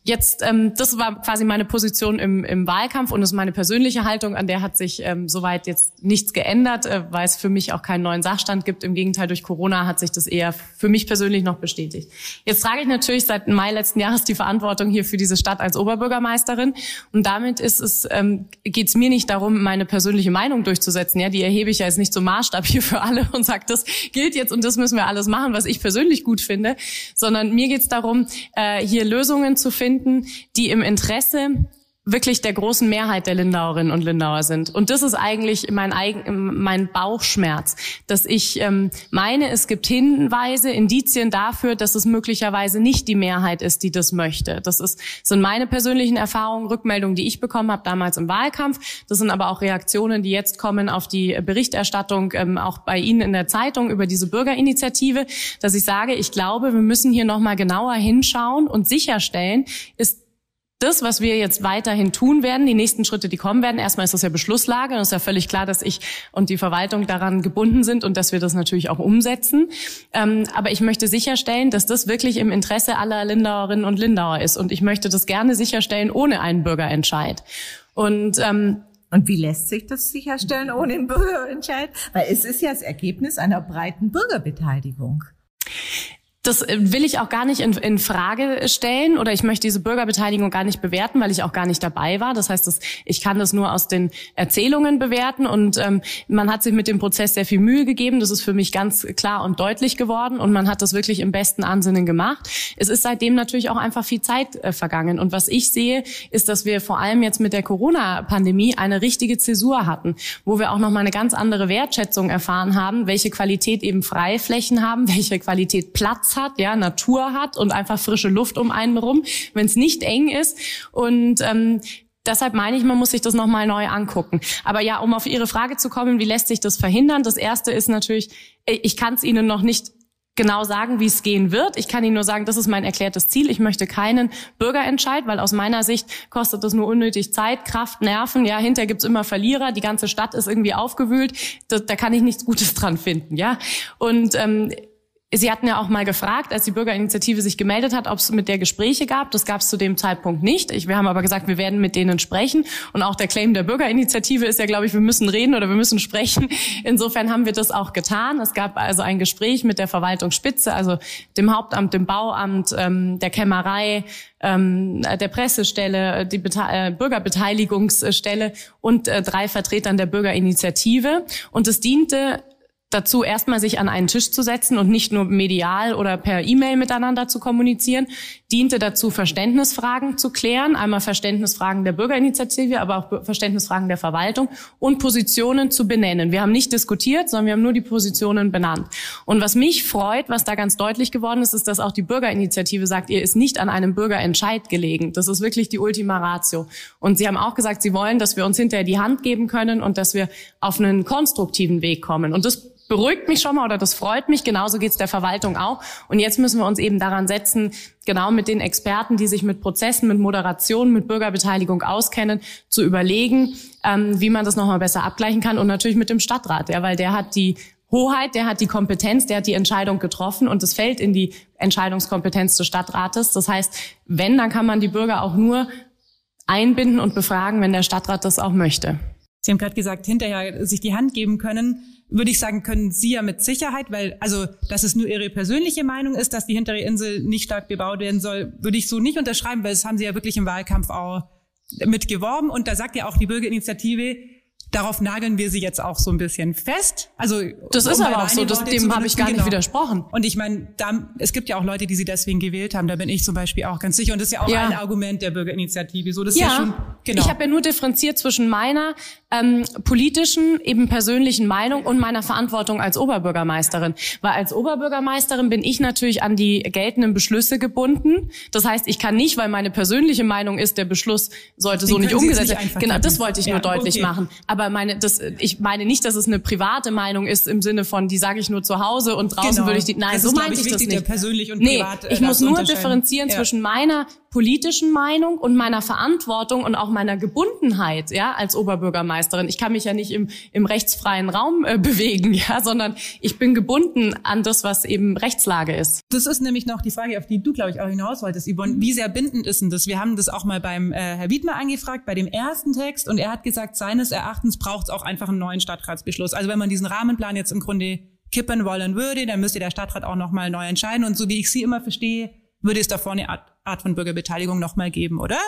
Jetzt, ähm, das war quasi meine Position im, im Wahlkampf und das ist meine persönliche Haltung, an der hat sich ähm, soweit jetzt nichts geändert, äh, weil es für mich auch keinen neuen Sachstand gibt. Im Gegenteil, durch Corona hat sich das eher für mich persönlich noch bestätigt. Jetzt trage ich natürlich seit Mai letzten Jahres die Verantwortung hier für diese Stadt als Oberbürgermeisterin und damit ist es, ähm, geht es mir nicht darum, meine persönliche Meinung durchzusetzen. Ja, die erhebe ich ja jetzt nicht zum Maßstab hier für alle und sage, das gilt jetzt und das müssen wir alles machen, was ich persönlich gut finde, sondern mir geht es darum, äh, hier Lösungen zu finden, die im Interesse wirklich der großen Mehrheit der Lindauerinnen und Lindauer sind. Und das ist eigentlich mein, eigen, mein Bauchschmerz, dass ich ähm, meine, es gibt Hinweise, Indizien dafür, dass es möglicherweise nicht die Mehrheit ist, die das möchte. Das ist, sind meine persönlichen Erfahrungen, Rückmeldungen, die ich bekommen habe damals im Wahlkampf. Das sind aber auch Reaktionen, die jetzt kommen auf die Berichterstattung, ähm, auch bei Ihnen in der Zeitung über diese Bürgerinitiative, dass ich sage, ich glaube, wir müssen hier nochmal genauer hinschauen und sicherstellen, ist das, was wir jetzt weiterhin tun werden, die nächsten Schritte, die kommen werden, erstmal ist das ja Beschlusslage und ist ja völlig klar, dass ich und die Verwaltung daran gebunden sind und dass wir das natürlich auch umsetzen. Ähm, aber ich möchte sicherstellen, dass das wirklich im Interesse aller Lindauerinnen und Lindauer ist und ich möchte das gerne sicherstellen ohne einen Bürgerentscheid. Und ähm, und wie lässt sich das sicherstellen ohne einen Bürgerentscheid? Weil es ist ja das Ergebnis einer breiten Bürgerbeteiligung das äh, will ich auch gar nicht in, in Frage stellen oder ich möchte diese Bürgerbeteiligung gar nicht bewerten, weil ich auch gar nicht dabei war. Das heißt, das, ich kann das nur aus den Erzählungen bewerten und ähm, man hat sich mit dem Prozess sehr viel Mühe gegeben. Das ist für mich ganz klar und deutlich geworden und man hat das wirklich im besten Ansinnen gemacht. Es ist seitdem natürlich auch einfach viel Zeit äh, vergangen und was ich sehe, ist, dass wir vor allem jetzt mit der Corona-Pandemie eine richtige Zäsur hatten, wo wir auch noch mal eine ganz andere Wertschätzung erfahren haben, welche Qualität eben Freiflächen haben, welche Qualität Platz hat, ja, Natur hat und einfach frische Luft um einen herum, wenn es nicht eng ist. Und ähm, deshalb meine ich, man muss sich das nochmal neu angucken. Aber ja, um auf Ihre Frage zu kommen, wie lässt sich das verhindern? Das Erste ist natürlich, ich kann es Ihnen noch nicht genau sagen, wie es gehen wird. Ich kann Ihnen nur sagen, das ist mein erklärtes Ziel. Ich möchte keinen Bürgerentscheid, weil aus meiner Sicht kostet das nur unnötig Zeit, Kraft, Nerven. Ja, hinterher gibt's immer Verlierer. Die ganze Stadt ist irgendwie aufgewühlt. Da, da kann ich nichts Gutes dran finden. Ja, und ähm, Sie hatten ja auch mal gefragt, als die Bürgerinitiative sich gemeldet hat, ob es mit der Gespräche gab. Das gab es zu dem Zeitpunkt nicht. Ich, wir haben aber gesagt, wir werden mit denen sprechen. Und auch der Claim der Bürgerinitiative ist ja, glaube ich, wir müssen reden oder wir müssen sprechen. Insofern haben wir das auch getan. Es gab also ein Gespräch mit der Verwaltungsspitze, also dem Hauptamt, dem Bauamt, ähm, der Kämmerei, ähm, der Pressestelle, die Bete äh, Bürgerbeteiligungsstelle und äh, drei Vertretern der Bürgerinitiative. Und es diente dazu, erstmal sich an einen Tisch zu setzen und nicht nur medial oder per E-Mail miteinander zu kommunizieren, diente dazu, Verständnisfragen zu klären, einmal Verständnisfragen der Bürgerinitiative, aber auch Verständnisfragen der Verwaltung und Positionen zu benennen. Wir haben nicht diskutiert, sondern wir haben nur die Positionen benannt. Und was mich freut, was da ganz deutlich geworden ist, ist, dass auch die Bürgerinitiative sagt, ihr ist nicht an einem Bürgerentscheid gelegen. Das ist wirklich die Ultima Ratio. Und sie haben auch gesagt, sie wollen, dass wir uns hinterher die Hand geben können und dass wir auf einen konstruktiven Weg kommen. Und das beruhigt mich schon mal oder das freut mich. Genauso geht's der Verwaltung auch. Und jetzt müssen wir uns eben daran setzen, genau mit den Experten, die sich mit Prozessen, mit Moderation, mit Bürgerbeteiligung auskennen, zu überlegen, ähm, wie man das nochmal besser abgleichen kann. Und natürlich mit dem Stadtrat, ja, weil der hat die Hoheit, der hat die Kompetenz, der hat die Entscheidung getroffen und es fällt in die Entscheidungskompetenz des Stadtrates. Das heißt, wenn, dann kann man die Bürger auch nur einbinden und befragen, wenn der Stadtrat das auch möchte. Sie haben gerade gesagt, hinterher sich die Hand geben können würde ich sagen, können Sie ja mit Sicherheit, weil, also, dass es nur Ihre persönliche Meinung ist, dass die hintere Insel nicht stark bebaut werden soll, würde ich so nicht unterschreiben, weil das haben Sie ja wirklich im Wahlkampf auch mit geworben. Und da sagt ja auch die Bürgerinitiative, Darauf nageln wir sie jetzt auch so ein bisschen fest. Also das um ist aber auch so, das, dem habe ich gar nicht genau. widersprochen. Und ich meine, es gibt ja auch Leute, die sie deswegen gewählt haben. Da bin ich zum Beispiel auch ganz sicher. Und das ist ja auch ja. ein Argument der Bürgerinitiative. So, das ja. ist ja schon, genau. Ich habe ja nur differenziert zwischen meiner ähm, politischen, eben persönlichen Meinung und meiner Verantwortung als Oberbürgermeisterin. Weil als Oberbürgermeisterin bin ich natürlich an die geltenden Beschlüsse gebunden. Das heißt, ich kann nicht, weil meine persönliche Meinung ist, der Beschluss sollte Den so nicht umgesetzt werden. Genau, das wollte ich ja, nur deutlich okay. machen. Aber meine, das, ich meine nicht, dass es eine private Meinung ist im Sinne von, die sage ich nur zu Hause und draußen genau. würde ich die. Nein, das so meinte ich, ich das nicht. Persönlich und nee, privat, äh, ich muss nur differenzieren ja. zwischen meiner politischen Meinung und meiner Verantwortung und auch meiner Gebundenheit, ja, als Oberbürgermeisterin. Ich kann mich ja nicht im, im rechtsfreien Raum äh, bewegen, ja, sondern ich bin gebunden an das, was eben Rechtslage ist. Das ist nämlich noch die Frage, auf die du, glaube ich, auch hinaus wolltest, Yvonne. Wie sehr bindend ist denn das? Wir haben das auch mal beim äh, Herr Wiedmer angefragt, bei dem ersten Text, und er hat gesagt, seines Erachtens braucht es auch einfach einen neuen Stadtratsbeschluss. Also wenn man diesen Rahmenplan jetzt im Grunde kippen wollen würde, dann müsste der Stadtrat auch nochmal neu entscheiden. Und so wie ich sie immer verstehe, würde es davor eine Art von Bürgerbeteiligung nochmal geben, oder?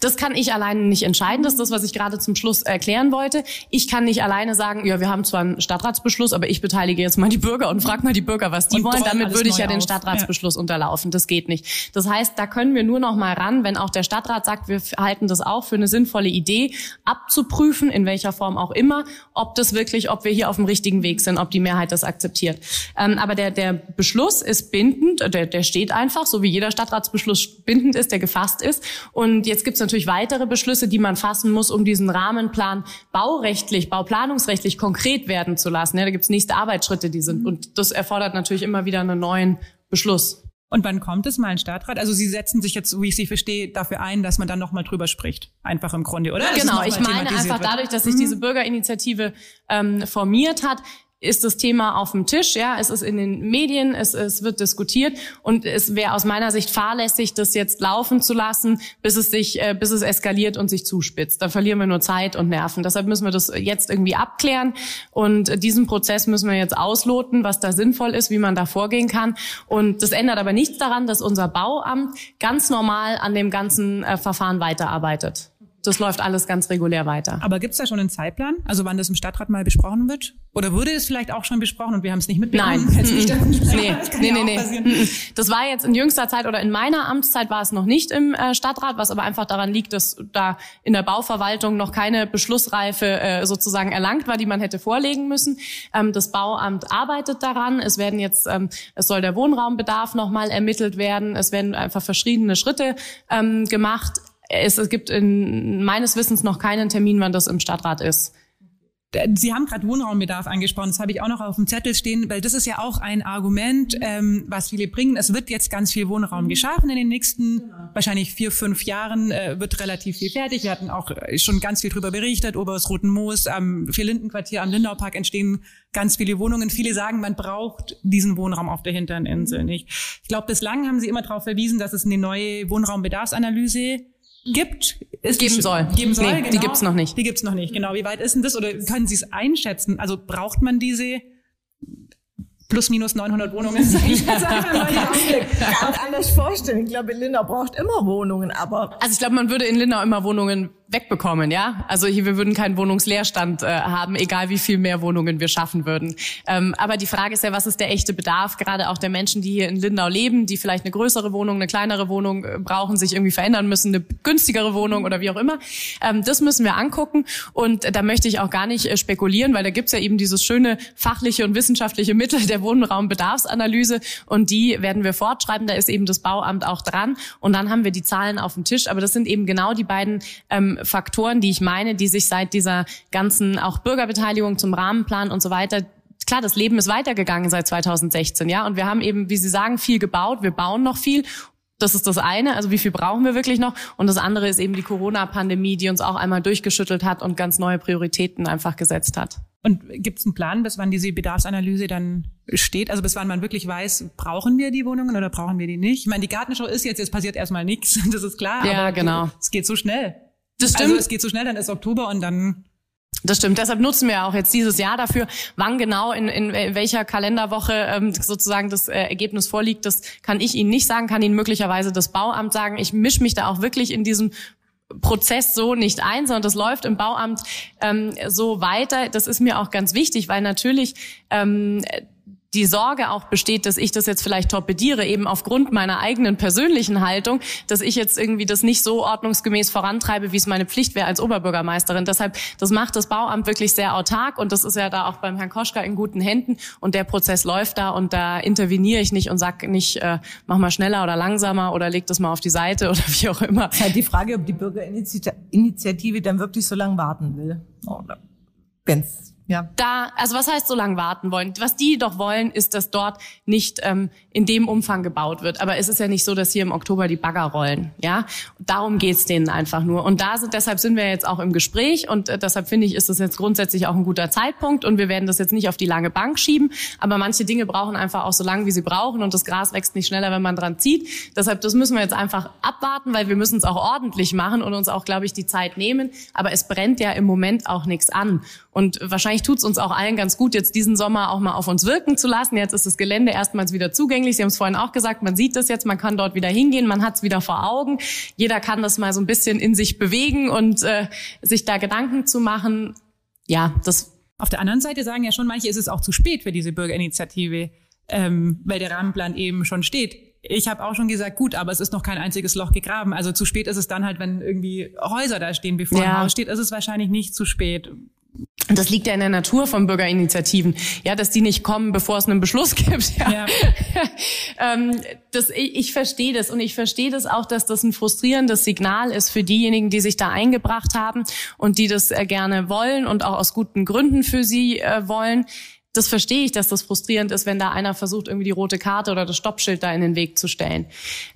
Das kann ich alleine nicht entscheiden. Das ist das, was ich gerade zum Schluss erklären wollte. Ich kann nicht alleine sagen, ja, wir haben zwar einen Stadtratsbeschluss, aber ich beteilige jetzt mal die Bürger und frage mal die Bürger, was die und wollen. Damit würde ich ja den Stadtratsbeschluss ja. unterlaufen. Das geht nicht. Das heißt, da können wir nur noch mal ran, wenn auch der Stadtrat sagt, wir halten das auch für eine sinnvolle Idee, abzuprüfen, in welcher Form auch immer, ob das wirklich, ob wir hier auf dem richtigen Weg sind, ob die Mehrheit das akzeptiert. Ähm, aber der, der Beschluss ist bindend, der, der steht einfach, so wie jeder Stadtratsbeschluss bindend ist, der gefasst ist. Und jetzt gibt es natürlich weitere Beschlüsse, die man fassen muss, um diesen Rahmenplan baurechtlich, bauplanungsrechtlich konkret werden zu lassen. Ja, da gibt es nächste Arbeitsschritte, die sind. Und das erfordert natürlich immer wieder einen neuen Beschluss. Und wann kommt es mal ein Stadtrat? Also Sie setzen sich jetzt, wie ich Sie verstehe, dafür ein, dass man dann nochmal drüber spricht. Einfach im Grunde, oder? Genau, ich meine einfach dadurch, dass sich mhm. diese Bürgerinitiative ähm, formiert hat, ist das Thema auf dem Tisch, ja, es ist in den Medien, es, es wird diskutiert und es wäre aus meiner Sicht fahrlässig, das jetzt laufen zu lassen, bis es sich, äh, bis es eskaliert und sich zuspitzt. Da verlieren wir nur Zeit und Nerven. Deshalb müssen wir das jetzt irgendwie abklären und diesen Prozess müssen wir jetzt ausloten, was da sinnvoll ist, wie man da vorgehen kann. Und das ändert aber nichts daran, dass unser Bauamt ganz normal an dem ganzen äh, Verfahren weiterarbeitet das läuft alles ganz regulär weiter. Aber gibt es da schon einen Zeitplan? Also wann das im Stadtrat mal besprochen wird? Oder wurde es vielleicht auch schon besprochen und wir haben es nicht mitbekommen? Nein, nicht nee, nee, nee, nee. Das war jetzt in jüngster Zeit oder in meiner Amtszeit war es noch nicht im äh, Stadtrat, was aber einfach daran liegt, dass da in der Bauverwaltung noch keine Beschlussreife äh, sozusagen erlangt war, die man hätte vorlegen müssen. Ähm, das Bauamt arbeitet daran. Es werden jetzt, ähm, es soll der Wohnraumbedarf nochmal ermittelt werden. Es werden einfach verschiedene Schritte ähm, gemacht es, es gibt in, meines Wissens noch keinen Termin, wann das im Stadtrat ist. Sie haben gerade Wohnraumbedarf angesprochen, das habe ich auch noch auf dem Zettel stehen, weil das ist ja auch ein Argument, ähm, was viele bringen. Es wird jetzt ganz viel Wohnraum geschaffen in den nächsten wahrscheinlich vier, fünf Jahren, äh, wird relativ viel fertig. Wir hatten auch schon ganz viel drüber berichtet, Oberes Roten Moos, am Vierlindenquartier am Lindaupark entstehen ganz viele Wohnungen. Viele sagen, man braucht diesen Wohnraum auf der hinteren Insel nicht. Ich glaube, bislang haben Sie immer darauf verwiesen, dass es eine neue Wohnraumbedarfsanalyse gibt. Ist geben soll. Geben soll, nee, genau. Die gibt's noch nicht. Die gibt's noch nicht, genau. Wie weit ist denn das? Oder können Sie es einschätzen? Also braucht man diese plus minus 900 Wohnungen. Ich kann es anders vorstellen. Ich glaube, Lindau braucht immer Wohnungen, aber... Also ich glaube, man würde in Lindau immer Wohnungen wegbekommen, ja. Also hier, wir würden keinen Wohnungsleerstand äh, haben, egal wie viel mehr Wohnungen wir schaffen würden. Ähm, aber die Frage ist ja, was ist der echte Bedarf, gerade auch der Menschen, die hier in Lindau leben, die vielleicht eine größere Wohnung, eine kleinere Wohnung äh, brauchen, sich irgendwie verändern müssen, eine günstigere Wohnung oder wie auch immer. Ähm, das müssen wir angucken und da möchte ich auch gar nicht äh, spekulieren, weil da gibt's ja eben dieses schöne fachliche und wissenschaftliche Mittel der Wohnraumbedarfsanalyse und die werden wir fortschreiben. Da ist eben das Bauamt auch dran und dann haben wir die Zahlen auf dem Tisch. Aber das sind eben genau die beiden ähm, Faktoren, die ich meine, die sich seit dieser ganzen auch Bürgerbeteiligung zum Rahmenplan und so weiter klar, das Leben ist weitergegangen seit 2016, ja, und wir haben eben, wie Sie sagen, viel gebaut, wir bauen noch viel. Das ist das eine, also wie viel brauchen wir wirklich noch? Und das andere ist eben die Corona-Pandemie, die uns auch einmal durchgeschüttelt hat und ganz neue Prioritäten einfach gesetzt hat. Und gibt es einen Plan, bis wann diese Bedarfsanalyse dann steht? Also bis wann man wirklich weiß, brauchen wir die Wohnungen oder brauchen wir die nicht? Ich meine, die Gartenschau ist jetzt, jetzt passiert erstmal nichts, das ist klar. Ja, genau. Es geht so schnell. Das stimmt. Also es geht so schnell, dann ist Oktober und dann das stimmt. Deshalb nutzen wir auch jetzt dieses Jahr dafür, wann genau in, in welcher Kalenderwoche ähm, sozusagen das äh, Ergebnis vorliegt. Das kann ich Ihnen nicht sagen, kann Ihnen möglicherweise das Bauamt sagen. Ich mische mich da auch wirklich in diesem Prozess so nicht ein, sondern das läuft im Bauamt ähm, so weiter. Das ist mir auch ganz wichtig, weil natürlich ähm, die Sorge auch besteht, dass ich das jetzt vielleicht torpediere, eben aufgrund meiner eigenen persönlichen Haltung, dass ich jetzt irgendwie das nicht so ordnungsgemäß vorantreibe, wie es meine Pflicht wäre als Oberbürgermeisterin. Deshalb, das macht das Bauamt wirklich sehr autark und das ist ja da auch beim Herrn Koschka in guten Händen und der Prozess läuft da und da interveniere ich nicht und sag nicht, äh, mach mal schneller oder langsamer oder leg das mal auf die Seite oder wie auch immer. Es halt die Frage, ob die Bürgerinitiative dann wirklich so lange warten will. Wenn es Ja. Da, also was heißt so lange warten wollen? Was die doch wollen, ist, dass dort nicht ähm, in dem Umfang gebaut wird. Aber es ist ja nicht so, dass hier im Oktober die Bagger rollen. Ja, darum geht's denen einfach nur. Und da sind, deshalb sind wir jetzt auch im Gespräch und äh, deshalb finde ich, ist das jetzt grundsätzlich auch ein guter Zeitpunkt und wir werden das jetzt nicht auf die lange Bank schieben. Aber manche Dinge brauchen einfach auch so lange, wie sie brauchen und das Gras wächst nicht schneller, wenn man dran zieht. Deshalb, das müssen wir jetzt einfach abwarten, weil wir müssen es auch ordentlich machen und uns auch, glaube ich, die Zeit nehmen. Aber es brennt ja im Moment auch nichts an. Und wahrscheinlich tut es uns auch allen ganz gut, jetzt diesen Sommer auch mal auf uns wirken zu lassen. Jetzt ist das Gelände erstmals wieder zugänglich. Sie haben es vorhin auch gesagt, man sieht das jetzt, man kann dort wieder hingehen, man hat es wieder vor Augen. Jeder kann das mal so ein bisschen in sich bewegen und äh, sich da Gedanken zu machen. Ja, das. Auf der anderen Seite sagen ja schon manche, ist es auch zu spät für diese Bürgerinitiative, ähm, weil der Rahmenplan eben schon steht ich habe auch schon gesagt, gut, aber es ist noch kein einziges Loch gegraben. Also zu spät ist es dann halt, wenn irgendwie Häuser da stehen, bevor ja. ein Haus steht, ist es wahrscheinlich nicht zu spät. Und das liegt ja in der Natur von Bürgerinitiativen, ja, dass die nicht kommen, bevor es einen Beschluss gibt. Ja. ja. ähm, das, ich, ich verstehe das und ich verstehe das auch, dass das ein frustrierendes Signal ist für diejenigen, die sich da eingebracht haben und die das äh, gerne wollen und auch aus guten Gründen für sie äh, wollen das verstehe ich, dass das frustrierend ist, wenn da einer versucht, irgendwie die rote Karte oder das Stoppschild da in den Weg zu stellen.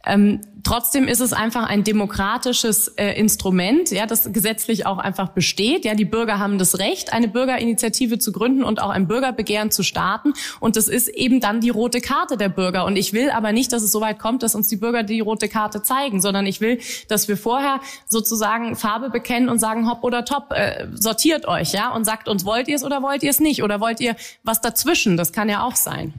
Ähm, trotzdem ist es einfach ein demokratisches äh, Instrument, ja, das gesetzlich auch einfach besteht. Ja, die Bürger haben das Recht, eine Bürgerinitiative zu gründen und auch ein Bürgerbegehren zu starten. Und das ist eben dann die rote Karte der Bürger. Und ich will aber nicht, dass es so weit kommt, dass uns die Bürger die rote Karte zeigen, sondern ich will, dass wir vorher sozusagen Farbe bekennen und sagen, hopp oder top, äh, sortiert euch, ja, und sagt uns, wollt ihr es oder wollt ihr es nicht? Oder wollt ihr was dazwischen. Das kann ja auch sein.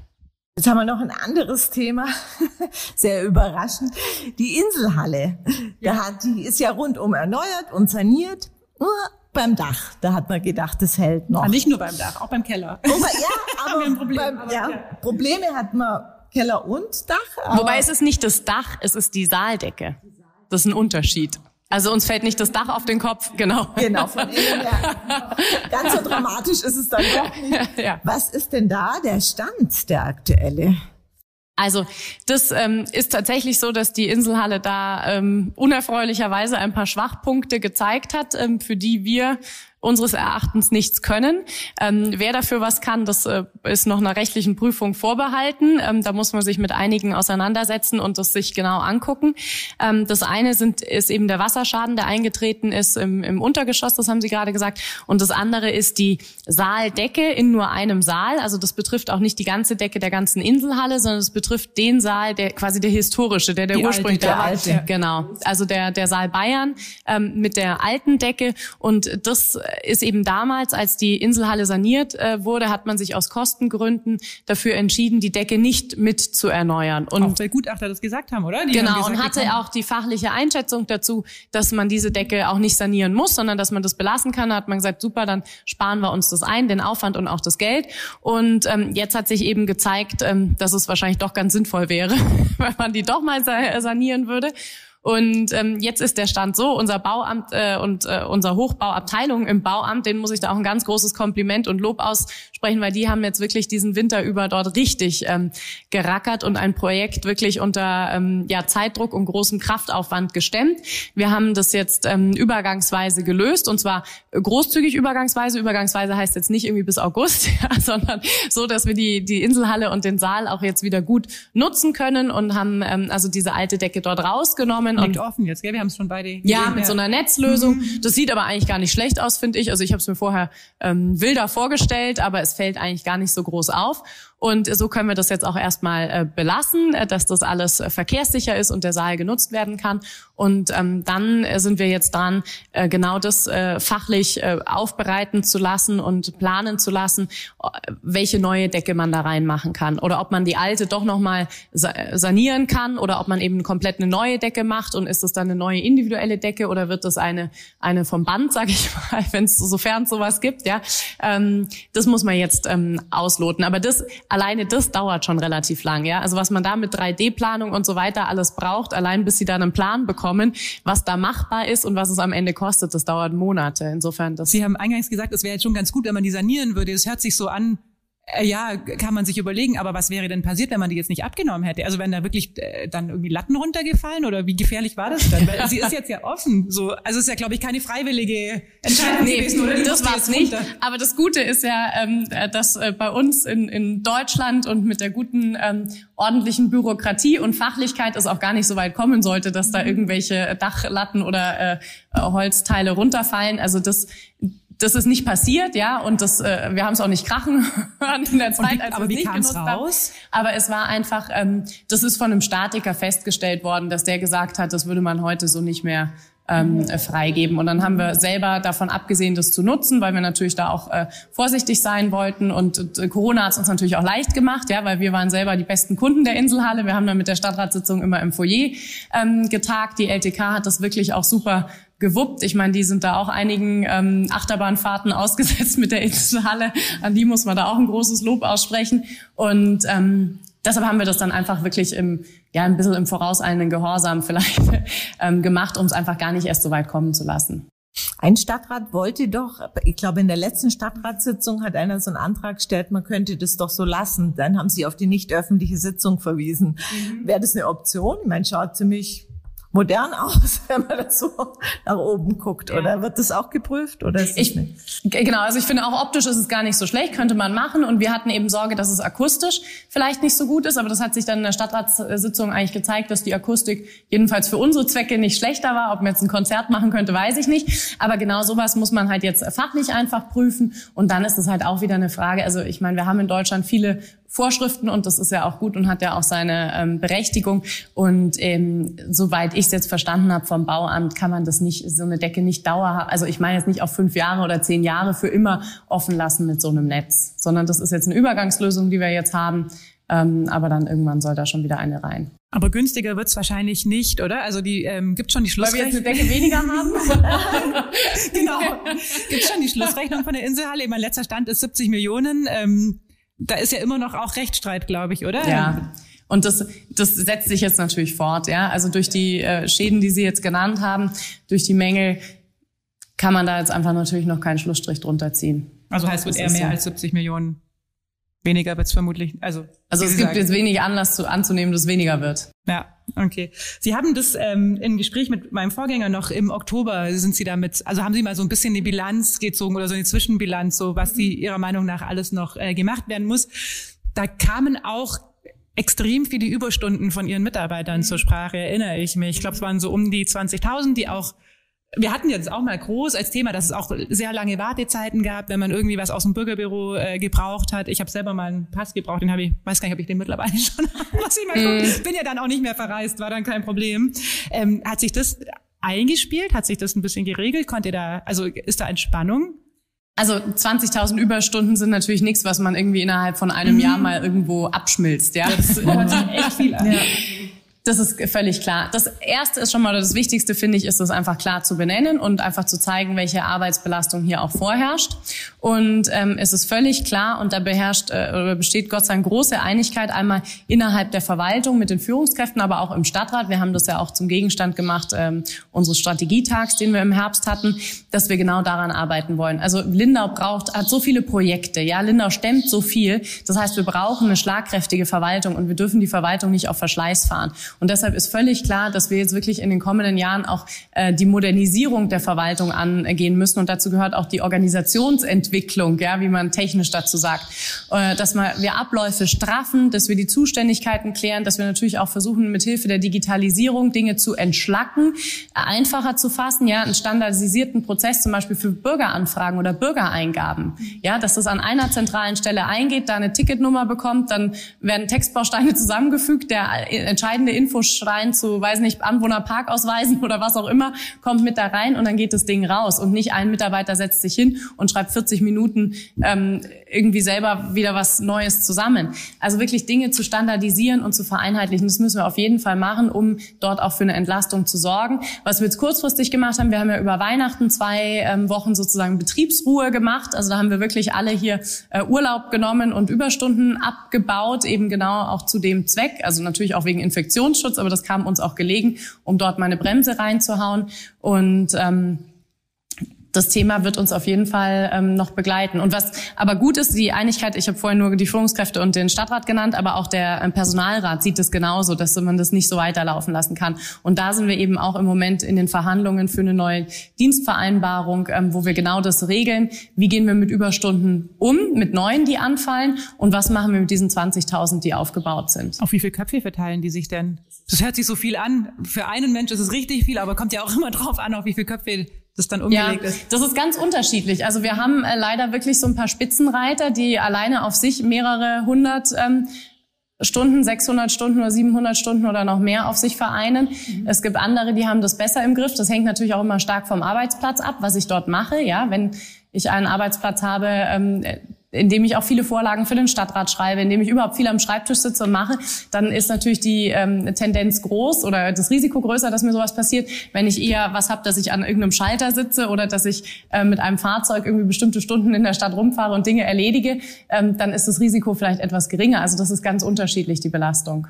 Jetzt haben wir noch ein anderes Thema, sehr überraschend. Die Inselhalle, ja. da hat, die ist ja rundum erneuert und saniert. Nur beim Dach, da hat man gedacht, das hält noch. Ja, nicht nur beim Dach, auch beim Keller. Aber, ja, aber, ein Problem, beim, aber ja, ja. Probleme hat man Keller und Dach. Wobei es ist nicht das Dach, es ist die Saaldecke. Das ist ein Unterschied. Also uns fällt nicht das Dach auf den Kopf, genau. Genau, von innen her. Ganz so dramatisch ist es dann doch nicht. Ja. Was ist denn da der Stand, der aktuelle? Also das ähm, ist tatsächlich so, dass die Inselhalle da ähm, unerfreulicherweise ein paar Schwachpunkte gezeigt hat, ähm, für die wir unseres Erachtens nichts können. Ähm, wer dafür was kann, das äh, ist noch einer rechtlichen Prüfung vorbehalten. Ähm, da muss man sich mit einigen auseinandersetzen und das sich genau angucken. Ähm, das eine sind, ist eben der Wasserschaden, der eingetreten ist im, im Untergeschoss, das haben Sie gerade gesagt. Und das andere ist die Saaldecke in nur einem Saal. Also das betrifft auch nicht die ganze Decke der ganzen Inselhalle, sondern es betrifft den Saal, der quasi der historische, der der ursprünglich der alte. Genau. Also der der Saal Bayern ähm, mit der alten Decke und das ist eben damals, als die Inselhalle saniert äh, wurde, hat man sich aus Kostengründen dafür entschieden, die Decke nicht mit zu erneuern. Und auch der Gutachter das gesagt haben, oder? Die genau, gesagt, und hatte auch die fachliche Einschätzung dazu, dass man diese Decke auch nicht sanieren muss, sondern dass man das belassen kann. Da hat man gesagt, super, dann sparen wir uns das ein, den Aufwand und auch das Geld. Und ähm, jetzt hat sich eben gezeigt, ähm, dass es wahrscheinlich doch ganz sinnvoll wäre, wenn man die doch mal sanieren würde. Und ähm, jetzt ist der Stand so, unser Bauamt äh, und äh, unser Hochbauabteilung im Bauamt, den muss ich da auch ein ganz großes Kompliment und Lob aussprechen, weil die haben jetzt wirklich diesen Winter über dort richtig ähm, gerackert und ein Projekt wirklich unter ähm, ja, Zeitdruck und großem Kraftaufwand gestemmt. Wir haben das jetzt ähm, übergangsweise gelöst und zwar großzügig übergangsweise. Übergangsweise heißt jetzt nicht irgendwie bis August, ja, sondern so, dass wir die, die Inselhalle und den Saal auch jetzt wieder gut nutzen können und haben ähm, also diese alte Decke dort rausgenommen. Liegt offen jetzt, gell? Wir haben es schon beide. Ja, mit ja. so einer Netzlösung. Mhm. Das sieht aber eigentlich gar nicht schlecht aus, finde ich. Also ich habe es mir vorher ähm, wilder vorgestellt, aber es fällt eigentlich gar nicht so groß auf. Und so können wir das jetzt auch erstmal äh, belassen, äh, dass das alles äh, verkehrssicher ist und der Saal genutzt werden kann. Und ähm, dann sind wir jetzt dran, genau das fachlich aufbereiten zu lassen und planen zu lassen, welche neue Decke man da reinmachen kann. Oder ob man die alte doch nochmal sanieren kann oder ob man eben komplett eine neue Decke macht und ist es dann eine neue individuelle Decke oder wird das eine, eine vom Band, sag ich mal, wenn es sofern sowas gibt. Ja, ähm, Das muss man jetzt ähm, ausloten. Aber das alleine das dauert schon relativ lang, ja. Also was man da mit 3D-Planung und so weiter alles braucht, allein bis sie dann einen Plan bekommen, was da machbar ist und was es am Ende kostet, das dauert Monate. Insofern das. Sie haben eingangs gesagt, es wäre jetzt schon ganz gut, wenn man die sanieren würde. Es hört sich so an, ja, kann man sich überlegen, aber was wäre denn passiert, wenn man die jetzt nicht abgenommen hätte? Also wenn da wirklich äh, dann irgendwie Latten runtergefallen oder wie gefährlich war das dann? Weil sie ist jetzt ja offen. So, also ist ja, glaube ich, keine freiwillige Entscheidung nee, gewesen, oder? Das war es nicht. Aber das Gute ist ja, ähm, dass äh, bei uns in, in Deutschland und mit der guten ähm, ordentlichen Bürokratie und Fachlichkeit es auch gar nicht so weit kommen sollte, dass da irgendwelche Dachlatten oder äh, Holzteile runterfallen. Also das das ist nicht passiert, ja, und das, äh, wir haben es auch nicht krachen hören in der Zeit, als aber wir es nicht genutzt raus? Haben. Aber es war einfach, ähm, das ist von einem Statiker festgestellt worden, dass der gesagt hat, das würde man heute so nicht mehr ähm, freigeben. Und dann haben wir selber davon abgesehen, das zu nutzen, weil wir natürlich da auch äh, vorsichtig sein wollten. Und äh, Corona hat es uns natürlich auch leicht gemacht, ja, weil wir waren selber die besten Kunden der Inselhalle. Wir haben dann mit der Stadtratssitzung immer im Foyer ähm, getagt. Die LTK hat das wirklich auch super gewuppt. Ich meine, die sind da auch einigen ähm, Achterbahnfahrten ausgesetzt mit der Inselhalle. An die muss man da auch ein großes Lob aussprechen. Und ähm, deshalb haben wir das dann einfach wirklich im, ja, ein bisschen im vorauseilenden Gehorsam vielleicht ähm, gemacht, um es einfach gar nicht erst so weit kommen zu lassen. Ein Stadtrat wollte doch, ich glaube in der letzten Stadtratssitzung hat einer so einen Antrag gestellt, man könnte das doch so lassen. Dann haben sie auf die nicht öffentliche Sitzung verwiesen. Mhm. Wäre das eine Option? Ich meine, schaut ziemlich modern aus, wenn man das so nach oben guckt. Ja. Oder wird das auch geprüft? Oder ist ich, nicht? Genau, also ich finde auch optisch ist es gar nicht so schlecht, könnte man machen. Und wir hatten eben Sorge, dass es akustisch vielleicht nicht so gut ist. Aber das hat sich dann in der Stadtratssitzung eigentlich gezeigt, dass die Akustik jedenfalls für unsere Zwecke nicht schlechter war. Ob man jetzt ein Konzert machen könnte, weiß ich nicht. Aber genau sowas muss man halt jetzt fachlich einfach prüfen. Und dann ist es halt auch wieder eine Frage. Also ich meine, wir haben in Deutschland viele Vorschriften und das ist ja auch gut und hat ja auch seine ähm, Berechtigung. Und ähm, soweit ich es jetzt verstanden habe vom Bauamt, kann man das nicht, so eine Decke nicht dauerhaft, also ich meine jetzt nicht auf fünf Jahre oder zehn Jahre für immer offen lassen mit so einem Netz, sondern das ist jetzt eine Übergangslösung, die wir jetzt haben. Ähm, aber dann irgendwann soll da schon wieder eine rein. Aber günstiger wird's wahrscheinlich nicht, oder? Also die ähm, gibt schon die Schlussrechnung. Weil wir jetzt eine Decke weniger haben. genau. Gibt schon die Schlussrechnung von der Inselhalle. Mein letzter Stand ist 70 Millionen. Ähm, da ist ja immer noch auch Rechtsstreit, glaube ich, oder? Ja. Und das, das setzt sich jetzt natürlich fort, ja. Also durch die äh, Schäden, die Sie jetzt genannt haben, durch die Mängel, kann man da jetzt einfach natürlich noch keinen Schlussstrich drunter ziehen. Also heißt, wird eher mehr so. als 70 Millionen Weniger wird es vermutlich, also. Also es gibt jetzt wenig Anlass zu, anzunehmen, dass es weniger wird. Ja, okay. Sie haben das ähm, im Gespräch mit meinem Vorgänger noch im Oktober sind Sie damit, also haben Sie mal so ein bisschen die Bilanz gezogen oder so eine Zwischenbilanz, so was Sie Ihrer Meinung nach alles noch äh, gemacht werden muss. Da kamen auch extrem viele Überstunden von Ihren Mitarbeitern zur Sprache, erinnere ich mich. Ich glaube, es waren so um die 20.000, die auch wir hatten jetzt auch mal groß als Thema, dass es auch sehr lange Wartezeiten gab, wenn man irgendwie was aus dem Bürgerbüro äh, gebraucht hat. Ich habe selber mal einen Pass gebraucht, den habe ich, weiß gar nicht, ob ich den mittlerweile schon was ich mal mm. bin ja dann auch nicht mehr verreist, war dann kein Problem. Ähm, hat sich das eingespielt? Hat sich das ein bisschen geregelt? Konnte da, also ist da Entspannung? Also 20.000 Überstunden sind natürlich nichts, was man irgendwie innerhalb von einem mhm. Jahr mal irgendwo abschmilzt, ja. Das ist echt viel an. Ja. Das ist völlig klar. Das erste ist schon mal das Wichtigste, finde ich, ist es einfach klar zu benennen und einfach zu zeigen, welche Arbeitsbelastung hier auch vorherrscht. Und ähm, es ist völlig klar und da beherrscht äh, oder besteht Gott sei Dank große Einigkeit einmal innerhalb der Verwaltung mit den Führungskräften, aber auch im Stadtrat. Wir haben das ja auch zum Gegenstand gemacht ähm, unseres Strategietags, den wir im Herbst hatten, dass wir genau daran arbeiten wollen. Also Lindau braucht hat so viele Projekte. Ja, Lindau stemmt so viel. Das heißt, wir brauchen eine schlagkräftige Verwaltung und wir dürfen die Verwaltung nicht auf Verschleiß fahren. Und deshalb ist völlig klar, dass wir jetzt wirklich in den kommenden Jahren auch äh, die Modernisierung der Verwaltung angehen müssen. Und dazu gehört auch die Organisationsentwicklung, ja, wie man technisch dazu sagt. Äh, dass wir Abläufe straffen, dass wir die Zuständigkeiten klären, dass wir natürlich auch versuchen, mithilfe der Digitalisierung Dinge zu entschlacken, einfacher zu fassen, ja, einen standardisierten Prozess zum Beispiel für Bürgeranfragen oder Bürgereingaben. Ja, dass das an einer zentralen Stelle eingeht, da eine Ticketnummer bekommt, dann werden Textbausteine zusammengefügt, der entscheidende Infoschrein zu, weiß nicht, Anwohnerparkausweisen oder was auch immer, kommt mit da rein und dann geht das Ding raus. Und nicht ein Mitarbeiter setzt sich hin und schreibt 40 Minuten ähm, irgendwie selber wieder was Neues zusammen. Also wirklich Dinge zu standardisieren und zu vereinheitlichen, das müssen wir auf jeden Fall machen, um dort auch für eine Entlastung zu sorgen. Was wir jetzt kurzfristig gemacht haben, wir haben ja über Weihnachten zwei ähm, Wochen sozusagen Betriebsruhe gemacht. Also da haben wir wirklich alle hier äh, Urlaub genommen und Überstunden abgebaut, eben genau auch zu dem Zweck. Also natürlich auch wegen Infektionsschutz, aber das kam uns auch gelegen, um dort meine Bremse reinzuhauen. Und ähm, das Thema wird uns auf jeden Fall ähm, noch begleiten. Und was aber gut ist, die Einigkeit, ich habe vorhin nur die Führungskräfte und den Stadtrat genannt, aber auch der ähm, Personalrat sieht es genauso, dass man das nicht so weiterlaufen lassen kann. Und da sind wir eben auch im Moment in den Verhandlungen für eine neue Dienstvereinbarung, ähm, wo wir genau das regeln. Wie gehen wir mit Überstunden um, mit neuen, die anfallen? Und was machen wir mit diesen 20.000, die aufgebaut sind? Auf wie viele Köpfe verteilen die sich denn? Das hört sich so viel an. Für einen Mensch ist es richtig viel, aber kommt ja auch immer drauf an, auf wie viele Köpfe das dann umgelegt ja, ist? Das ist ganz unterschiedlich. Also wir haben äh, leider wirklich so ein paar Spitzenreiter, die alleine auf sich mehrere hundert ähm, Stunden, 600 Stunden oder 700 Stunden oder noch mehr auf sich vereinen. Mhm. Es gibt andere, die haben das besser im Griff. Das hängt natürlich auch immer stark vom Arbeitsplatz ab, was ich dort mache. Ja, wenn ich einen Arbeitsplatz habe, ähm, indem ich auch viele Vorlagen für den Stadtrat schreibe, indem ich überhaupt viel am Schreibtisch sitze und mache, dann ist natürlich die ähm, Tendenz groß oder das Risiko größer, dass mir sowas passiert. Wenn ich eher was habe, dass ich an irgendeinem Schalter sitze oder dass ich äh, mit einem Fahrzeug irgendwie bestimmte Stunden in der Stadt rumfahre und Dinge erledige, ähm, dann ist das Risiko vielleicht etwas geringer. Also das ist ganz unterschiedlich, die Belastung.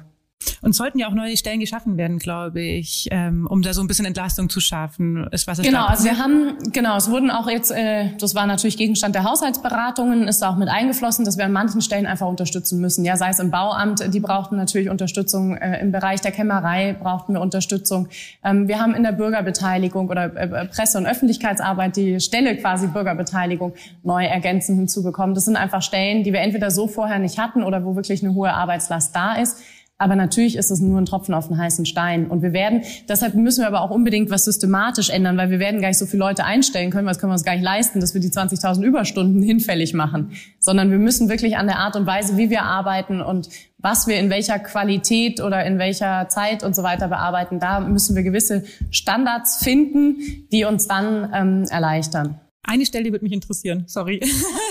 Und sollten ja auch neue Stellen geschaffen werden, glaube ich, ähm, um da so ein bisschen Entlastung zu schaffen. Ist was genau, also wir haben, genau, es wurden auch jetzt, äh, das war natürlich Gegenstand der Haushaltsberatungen, ist auch mit eingeflossen, dass wir an manchen Stellen einfach unterstützen müssen. Ja, sei es im Bauamt, die brauchten natürlich Unterstützung, äh, im Bereich der Kämmerei brauchten wir Unterstützung. Ähm, wir haben in der Bürgerbeteiligung oder äh, Presse- und Öffentlichkeitsarbeit die Stelle quasi Bürgerbeteiligung neu ergänzend hinzubekommen. Das sind einfach Stellen, die wir entweder so vorher nicht hatten oder wo wirklich eine hohe Arbeitslast da ist. Aber natürlich ist es nur ein Tropfen auf den heißen Stein. Und wir werden, deshalb müssen wir aber auch unbedingt was systematisch ändern, weil wir werden gar nicht so viele Leute einstellen können, weil das können wir uns gar nicht leisten, dass wir die 20.000 Überstunden hinfällig machen. Sondern wir müssen wirklich an der Art und Weise, wie wir arbeiten und was wir in welcher Qualität oder in welcher Zeit und so weiter bearbeiten, da müssen wir gewisse Standards finden, die uns dann ähm, erleichtern. Eine Stelle würde mich interessieren, sorry.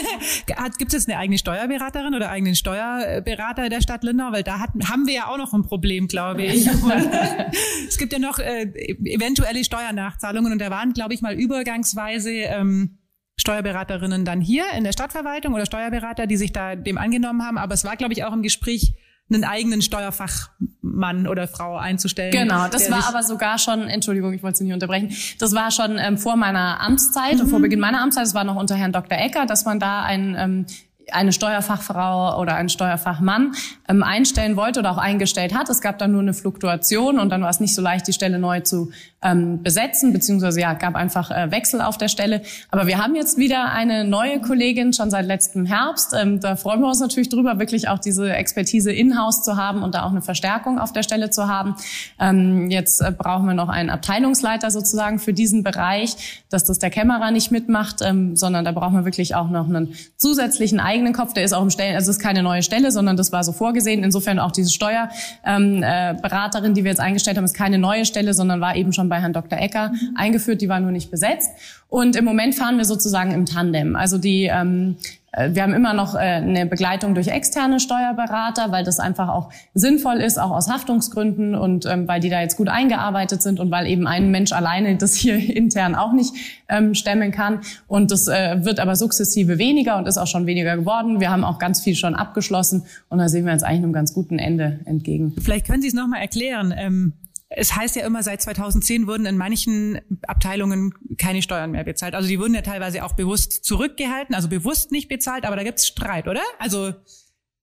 Gibt es eine eigene Steuerberaterin oder eigenen Steuerberater der Stadt Lindau? Weil da hat, haben wir ja auch noch ein Problem, glaube ich. es gibt ja noch äh, eventuelle Steuernachzahlungen und da waren, glaube ich, mal übergangsweise ähm, Steuerberaterinnen dann hier in der Stadtverwaltung oder Steuerberater, die sich da dem angenommen haben. Aber es war, glaube ich, auch im Gespräch, einen eigenen Steuerfachmann oder Frau einzustellen. Genau, das war aber sogar schon, Entschuldigung, ich wollte Sie nicht unterbrechen, das war schon ähm, vor meiner Amtszeit, mhm. vor Beginn meiner Amtszeit, das war noch unter Herrn Dr. Ecker, dass man da ein ähm, eine Steuerfachfrau oder einen Steuerfachmann ähm, einstellen wollte oder auch eingestellt hat. Es gab dann nur eine Fluktuation und dann war es nicht so leicht, die Stelle neu zu ähm, besetzen, beziehungsweise ja, gab einfach äh, Wechsel auf der Stelle. Aber wir haben jetzt wieder eine neue Kollegin schon seit letztem Herbst. Ähm, da freuen wir uns natürlich drüber, wirklich auch diese Expertise in-house zu haben und da auch eine Verstärkung auf der Stelle zu haben. Ähm, jetzt äh, brauchen wir noch einen Abteilungsleiter sozusagen für diesen Bereich, dass das der Kämmerer nicht mitmacht, ähm, sondern da brauchen wir wirklich auch noch einen zusätzlichen eigenen Kopf. Der ist auch im Stellen, also es ist keine neue Stelle, sondern das war so vorgesehen. Insofern auch diese Steuerberaterin, ähm, äh, die wir jetzt eingestellt haben, ist keine neue Stelle, sondern war eben schon bei Herrn Dr. Ecker mhm. eingeführt. Die war nur nicht besetzt. Und im Moment fahren wir sozusagen im Tandem. Also die ähm, äh, wir haben immer noch äh, eine Begleitung durch externe Steuerberater, weil das einfach auch sinnvoll ist, auch aus Haftungsgründen und ähm, weil die da jetzt gut eingearbeitet sind und weil eben ein Mensch alleine das hier intern auch nicht ähm, stemmen kann. Und das äh, wird aber sukzessive weniger und ist auch schon weniger geworden. Wir haben auch ganz viel schon abgeschlossen und da sehen wir jetzt eigentlich einem ganz guten Ende entgegen. Vielleicht können Sie es nochmal erklären. Es heißt ja immer, seit 2010 wurden in manchen Abteilungen keine Steuern mehr bezahlt. Also die wurden ja teilweise auch bewusst zurückgehalten, also bewusst nicht bezahlt, aber da gibt's Streit, oder? Also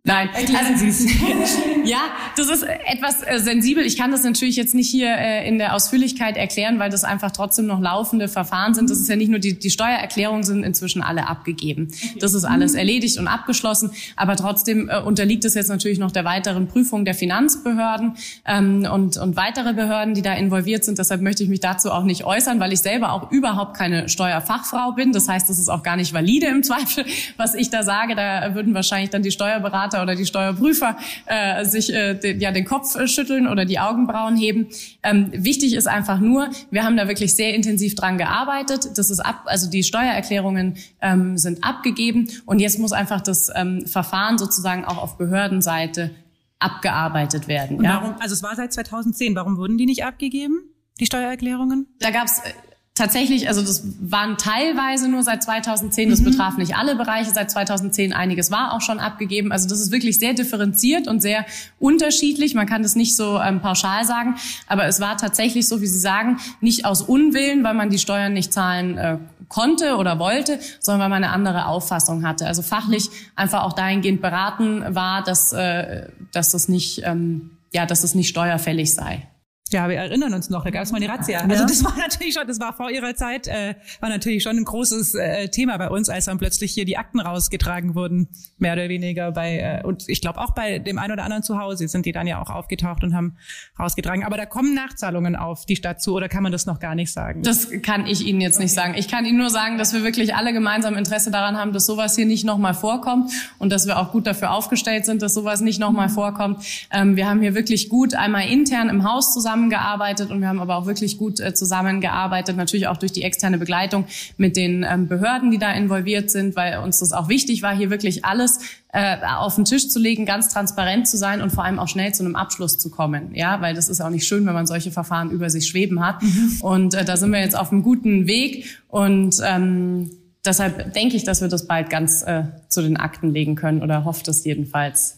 Nein, erklären also, Sie es. ja, das ist etwas äh, sensibel. Ich kann das natürlich jetzt nicht hier äh, in der Ausführlichkeit erklären, weil das einfach trotzdem noch laufende Verfahren sind. Das ist ja nicht nur die, die Steuererklärungen sind inzwischen alle abgegeben. Das ist alles mhm. erledigt und abgeschlossen. Aber trotzdem äh, unterliegt es jetzt natürlich noch der weiteren Prüfung der Finanzbehörden ähm, und, und weitere Behörden, die da involviert sind. Deshalb möchte ich mich dazu auch nicht äußern, weil ich selber auch überhaupt keine Steuerfachfrau bin. Das heißt, das ist auch gar nicht valide im Zweifel, was ich da sage. Da würden wahrscheinlich dann die Steuerberater Steuerberater oder die Steuerprüfer äh, sich äh, den, ja den Kopf äh, schütteln oder die Augenbrauen heben. Ähm, wichtig ist einfach nur, wir haben da wirklich sehr intensiv dran gearbeitet. Das ist ab, also die Steuererklärungen ähm, sind abgegeben und jetzt muss einfach das ähm, Verfahren sozusagen auch auf Behördenseite abgearbeitet werden. Und ja? warum, also es war seit 2010, warum wurden die nicht abgegeben? Die Steuererklärungen? Da gab's äh, tatsächlich, also das waren teilweise nur seit 2010, das mhm. betraf nicht alle Bereiche seit 2010, einiges war auch schon abgegeben. Also das ist wirklich sehr differenziert und sehr unterschiedlich. Man kann das nicht so ähm, pauschal sagen, aber es war tatsächlich so, wie Sie sagen, nicht aus Unwillen, weil man die Steuern nicht zahlen äh, konnte oder wollte, sondern weil man eine andere Auffassung hatte. Also fachlich einfach auch dahingehend beraten war, dass, äh, dass das nicht, ähm, ja, dass das nicht steuerfällig sei. Ja, wir erinnern uns noch, da gab es mal eine Razzia. Also das war natürlich schon, das war vor ihrer Zeit, äh, war natürlich schon ein großes äh, Thema bei uns, als dann plötzlich hier die Akten rausgetragen wurden, mehr oder weniger bei, äh, und ich glaube auch bei dem einen oder anderen zu Hause sind die dann ja auch aufgetaucht und haben rausgetragen. Aber da kommen Nachzahlungen auf die Stadt zu, oder kann man das noch gar nicht sagen? Das kann ich Ihnen jetzt nicht sagen. Ich kann Ihnen nur sagen, dass wir wirklich alle gemeinsam Interesse daran haben, dass sowas hier nicht nochmal vorkommt und dass wir auch gut dafür aufgestellt sind, dass sowas nicht nochmal vorkommt. Ähm, wir haben hier wirklich gut einmal intern im Haus zusammen zusammengearbeitet und wir haben aber auch wirklich gut äh, zusammengearbeitet, natürlich auch durch die externe Begleitung mit den ähm, Behörden, die da involviert sind, weil uns das auch wichtig war, hier wirklich alles äh, auf den Tisch zu legen, ganz transparent zu sein und vor allem auch schnell zu einem Abschluss zu kommen. Ja, weil das ist auch nicht schön, wenn man solche Verfahren über sich schweben hat. Mhm. Und äh, da sind wir jetzt auf einem guten Weg und ähm, deshalb denke ich, dass wir das bald ganz äh, zu den Akten legen können oder hofft es jedenfalls.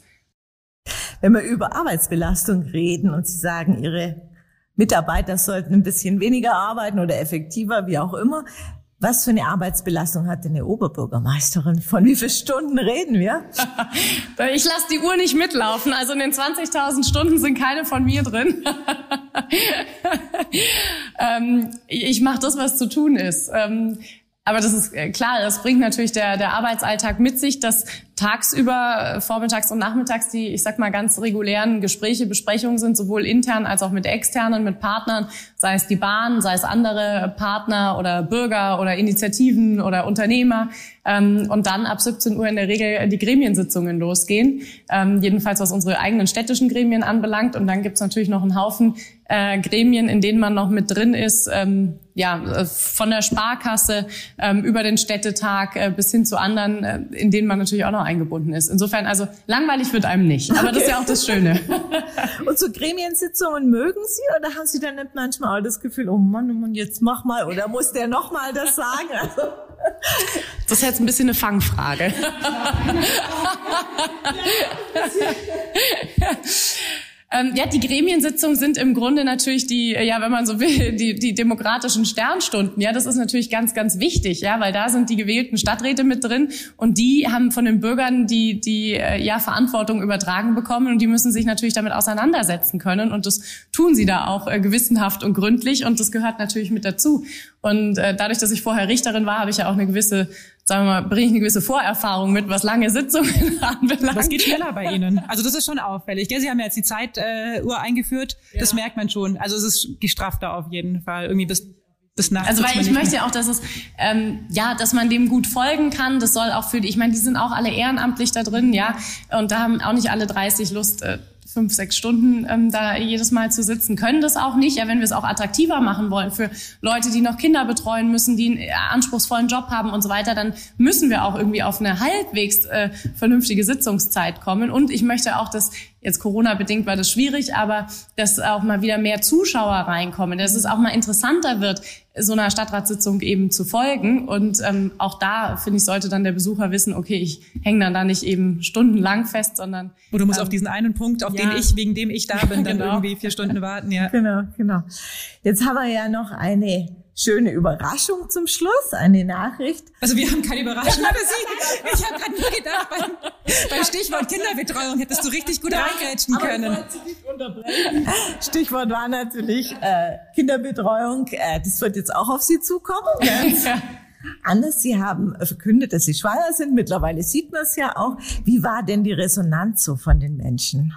Wenn wir über Arbeitsbelastung reden und Sie sagen, Ihre Mitarbeiter sollten ein bisschen weniger arbeiten oder effektiver, wie auch immer. Was für eine Arbeitsbelastung hat denn eine Oberbürgermeisterin? Von wie vielen Stunden reden wir? ich lasse die Uhr nicht mitlaufen. Also in den 20.000 Stunden sind keine von mir drin. ähm, ich mache das, was zu tun ist. Ähm, aber das ist äh, klar, das bringt natürlich der, der Arbeitsalltag mit sich, dass tagsüber, äh, vormittags und nachmittags die, ich sag mal, ganz regulären Gespräche, Besprechungen sind, sowohl intern als auch mit externen, mit Partnern, sei es die Bahn, sei es andere Partner oder Bürger oder Initiativen oder Unternehmer. Ähm, und dann ab 17 Uhr in der Regel die Gremiensitzungen losgehen, ähm, jedenfalls was unsere eigenen städtischen Gremien anbelangt. Und dann gibt's natürlich noch einen Haufen äh, Gremien, in denen man noch mit drin ist, ähm, ja, äh, von der Sparkasse ähm, über den Städtetag äh, bis hin zu anderen, äh, in denen man natürlich auch noch eingebunden ist. Insofern, also langweilig wird einem nicht. Aber okay. das ist ja auch das Schöne. Und so Gremiensitzungen mögen Sie oder haben Sie dann nicht manchmal das Gefühl, oh Mann, oh Mann, jetzt mach mal oder muss der noch mal das sagen? Also das ist jetzt ein bisschen eine Fangfrage. Ähm, ja, die Gremiensitzungen sind im Grunde natürlich die, äh, ja, wenn man so will, die, die demokratischen Sternstunden. Ja, das ist natürlich ganz, ganz wichtig, ja, weil da sind die gewählten Stadträte mit drin und die haben von den Bürgern die, die, äh, ja, Verantwortung übertragen bekommen und die müssen sich natürlich damit auseinandersetzen können und das tun sie da auch äh, gewissenhaft und gründlich und das gehört natürlich mit dazu. Und äh, dadurch, dass ich vorher Richterin war, habe ich ja auch eine gewisse sagen wir mal, bringe ich eine gewisse Vorerfahrung mit, was lange Sitzungen anbelangt. Das geht schneller bei Ihnen. Also das ist schon auffällig. Gell? Sie haben ja jetzt die Zeituhr äh, eingeführt. Ja. Das merkt man schon. Also es ist gestrafter auf jeden Fall. Irgendwie bis bis nachts. Also weil ich möchte ja auch, dass es ähm, ja, dass man dem gut folgen kann. Das soll auch für die, ich meine, die sind auch alle ehrenamtlich da drin, ja, und da haben auch nicht alle 30 Lust. Äh, fünf, sechs Stunden ähm, da jedes Mal zu sitzen, können das auch nicht. Ja, wenn wir es auch attraktiver machen wollen für Leute, die noch Kinder betreuen müssen, die einen äh, anspruchsvollen Job haben und so weiter, dann müssen wir auch irgendwie auf eine halbwegs äh, vernünftige Sitzungszeit kommen. Und ich möchte auch, dass Jetzt Corona-bedingt war das schwierig, aber dass auch mal wieder mehr Zuschauer reinkommen, dass es auch mal interessanter wird, so einer Stadtratssitzung eben zu folgen. Und ähm, auch da, finde ich, sollte dann der Besucher wissen, okay, ich hänge dann da nicht eben stundenlang fest, sondern... Oder muss ähm, auf diesen einen Punkt, auf ja. den ich, wegen dem ich da bin, dann genau. irgendwie vier Stunden warten. Ja. Genau, genau. Jetzt haben wir ja noch eine schöne Überraschung zum Schluss, eine Nachricht. Also wir haben keine Überraschung für Sie. Ich habe gerade nur gedacht, beim, beim, Stichwort Kinderbetreuung hättest du richtig gut reingrätschen können. Stichwort war natürlich äh, Kinderbetreuung. Äh, das wird jetzt auch auf Sie zukommen. Ja. Anders, Sie haben verkündet, dass Sie schwanger sind. Mittlerweile sieht man es ja auch. Wie war denn die Resonanz so von den Menschen?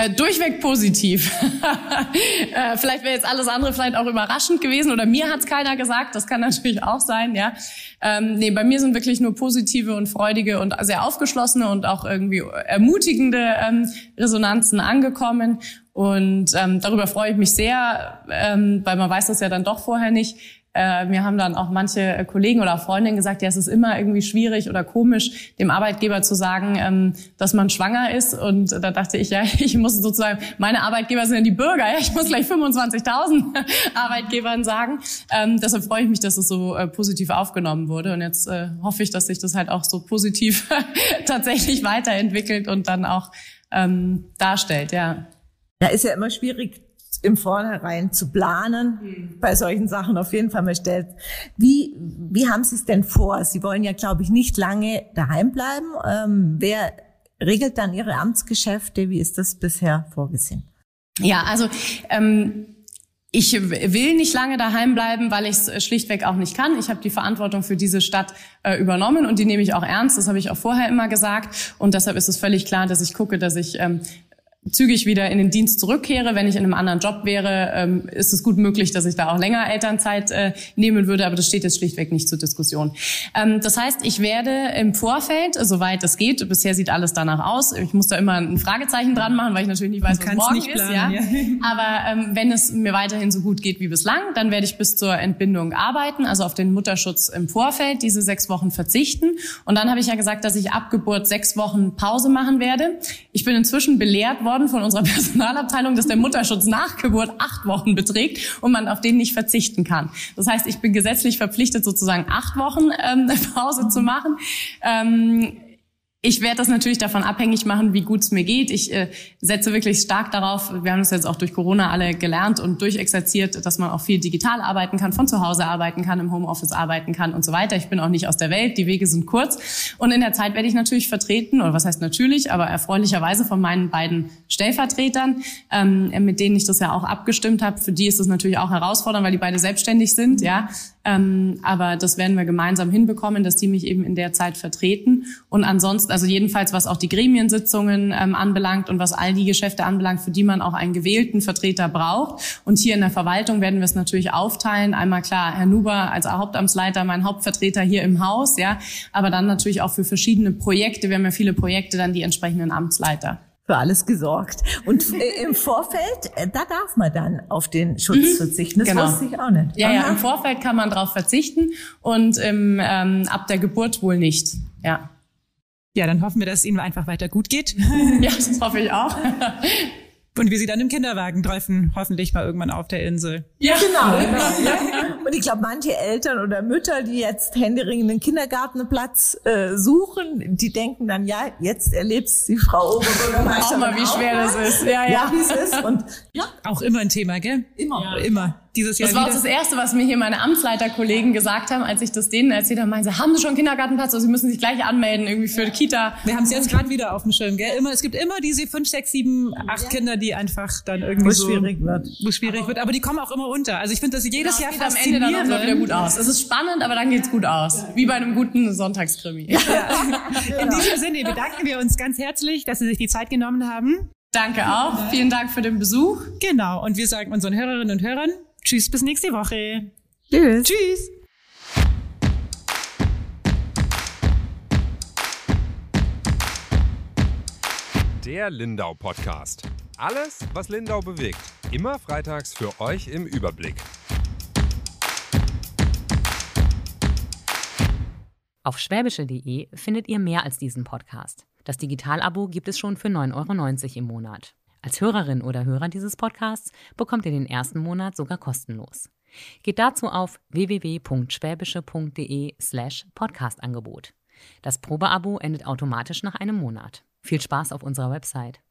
Äh, durchweg positiv. äh, vielleicht wäre jetzt alles andere vielleicht auch überraschend gewesen oder mir hat's keiner gesagt. Das kann natürlich auch sein, ja. Ähm, nee, bei mir sind wirklich nur positive und freudige und sehr aufgeschlossene und auch irgendwie ermutigende ähm, Resonanzen angekommen. Und ähm, darüber freue ich mich sehr, ähm, weil man weiß das ja dann doch vorher nicht. Äh, mir haben dann auch manche äh, Kollegen oder Freundinnen gesagt, ja, es ist immer irgendwie schwierig oder komisch, dem Arbeitgeber zu sagen, ähm, dass man schwanger ist. Und da dachte ich, ja, ich muss sozusagen, meine Arbeitgeber sind ja die Bürger, ja, ich muss gleich 25.000 Arbeitgebern sagen. Ähm, deshalb freue ich mich, dass es so äh, positiv aufgenommen wurde. Und jetzt äh, hoffe ich, dass sich das halt auch so positiv tatsächlich weiterentwickelt und dann auch ähm, darstellt, ja. Da ist ja immer schwierig im Vornherein zu planen, mhm. bei solchen Sachen auf jeden Fall mal stellt. Wie, wie haben Sie es denn vor? Sie wollen ja, glaube ich, nicht lange daheim bleiben. Ähm, wer regelt dann Ihre Amtsgeschäfte? Wie ist das bisher vorgesehen? Ja, also ähm, ich will nicht lange daheim bleiben, weil ich es äh, schlichtweg auch nicht kann. Ich habe die Verantwortung für diese Stadt äh, übernommen und die nehme ich auch ernst. Das habe ich auch vorher immer gesagt. Und deshalb ist es völlig klar, dass ich gucke, dass ich ähm, zügig wieder in den Dienst zurückkehre. Wenn ich in einem anderen Job wäre, ähm, ist es gut möglich, dass ich da auch länger Elternzeit äh, nehmen würde, aber das steht jetzt schlichtweg nicht zur Diskussion. Ähm, das heißt, ich werde im Vorfeld, soweit es geht, bisher sieht alles danach aus, ich muss da immer ein Fragezeichen dran machen, weil ich natürlich nicht weiß, was morgen planen, ist. Ja? ja. Aber ähm, wenn es mir weiterhin so gut geht wie bislang, dann werde ich bis zur Entbindung arbeiten, also auf den Mutterschutz im Vorfeld, diese sechs Wochen verzichten. Und dann habe ich ja gesagt, dass ich ab Geburt sechs Wochen Pause machen werde. Ich bin inzwischen belehrt worden, worden von unserer Personalabteilung, dass der Mutterschutz nach Geburt acht Wochen beträgt und man auf den nicht verzichten kann. Das heißt, ich bin gesetzlich verpflichtet, sozusagen acht Wochen ähm, Pause zu machen. Ähm, ich werde das natürlich davon abhängig machen, wie gut es mir geht. Ich äh, setze wirklich stark darauf, wir haben es jetzt auch durch Corona alle gelernt und durchexerziert, dass man auch viel digital arbeiten kann, von zu Hause arbeiten kann, im Homeoffice arbeiten kann und so weiter. Ich bin auch nicht aus der Welt, die Wege sind kurz. Und in der Zeit werde ich natürlich vertreten, oder was heißt natürlich, aber erfreulicherweise von meinen beiden Stellvertretern, ähm, mit denen ich das ja auch abgestimmt habe. Für die ist es natürlich auch herausfordernd, weil die beide selbstständig sind, ja. Ähm, aber das werden wir gemeinsam hinbekommen, dass die mich eben in der Zeit vertreten. Und ansonsten, also jedenfalls, was auch die Gremiensitzungen ähm, anbelangt und was all die Geschäfte anbelangt, für die man auch einen gewählten Vertreter braucht. Und hier in der Verwaltung werden wir es natürlich aufteilen. Einmal klar, Herr Nuber als Hauptamtsleiter, mein Hauptvertreter hier im Haus, ja. Aber dann natürlich auch für verschiedene Projekte. Wir haben ja viele Projekte, dann die entsprechenden Amtsleiter für alles gesorgt. Und äh, im Vorfeld, äh, da darf man dann auf den Schutz mhm, verzichten. Das genau. wusste ich auch nicht. Ja, ja, im Vorfeld kann man darauf verzichten und im, ähm, ab der Geburt wohl nicht. Ja. Ja, dann hoffen wir, dass es Ihnen einfach weiter gut geht. ja, das hoffe ich auch. Und wir sie dann im Kinderwagen treffen, hoffentlich mal irgendwann auf der Insel. Ja, genau. genau. Und ich glaube, manche Eltern oder Mütter, die jetzt händeringend einen Kindergartenplatz äh, suchen, die denken dann, ja, jetzt erlebt die Frau Oberbürgermeisterin. Auch mal, wie schwer das ist. Ja, ja. ja wie es ist. Und ja. Auch immer ein Thema, gell? Immer. Ja. Immer dieses Jahr Das war wieder. das Erste, was mir hier meine Amtsleiterkollegen gesagt haben, als ich das denen erzählt habe. Meinen sie, haben Sie schon einen Kindergartenplatz? Also Sie müssen sich gleich anmelden irgendwie für die Kita. Wir haben es jetzt gerade wieder auf dem Schirm, gell? Immer, es gibt immer diese fünf, sechs, sieben, acht ja. Kinder, die einfach dann irgendwie wo so schwierig wird. Wo schwierig aber wird. Aber die kommen auch immer unter. Also ich finde das jedes ja, Jahr faszinierend. am Ende dann auch wieder gut aus. Es ist spannend, aber dann geht's gut aus. Wie bei einem guten Sonntagskrimi. Ja. In diesem Sinne bedanken wir uns ganz herzlich, dass Sie sich die Zeit genommen haben. Danke auch. Vielen Dank für den Besuch. Genau. Und wir sagen unseren Hörerinnen und Hörern Tschüss, bis nächste Woche. Tschüss. Tschüss. Der Lindau Podcast. Alles, was Lindau bewegt. Immer freitags für euch im Überblick. Auf schwäbische.de findet ihr mehr als diesen Podcast. Das Digitalabo gibt es schon für 9,90 Euro im Monat. Als Hörerin oder Hörer dieses Podcasts bekommt ihr den ersten Monat sogar kostenlos. Geht dazu auf www.schwäbische.de slash Podcastangebot. Das Probeabo endet automatisch nach einem Monat. Viel Spaß auf unserer Website.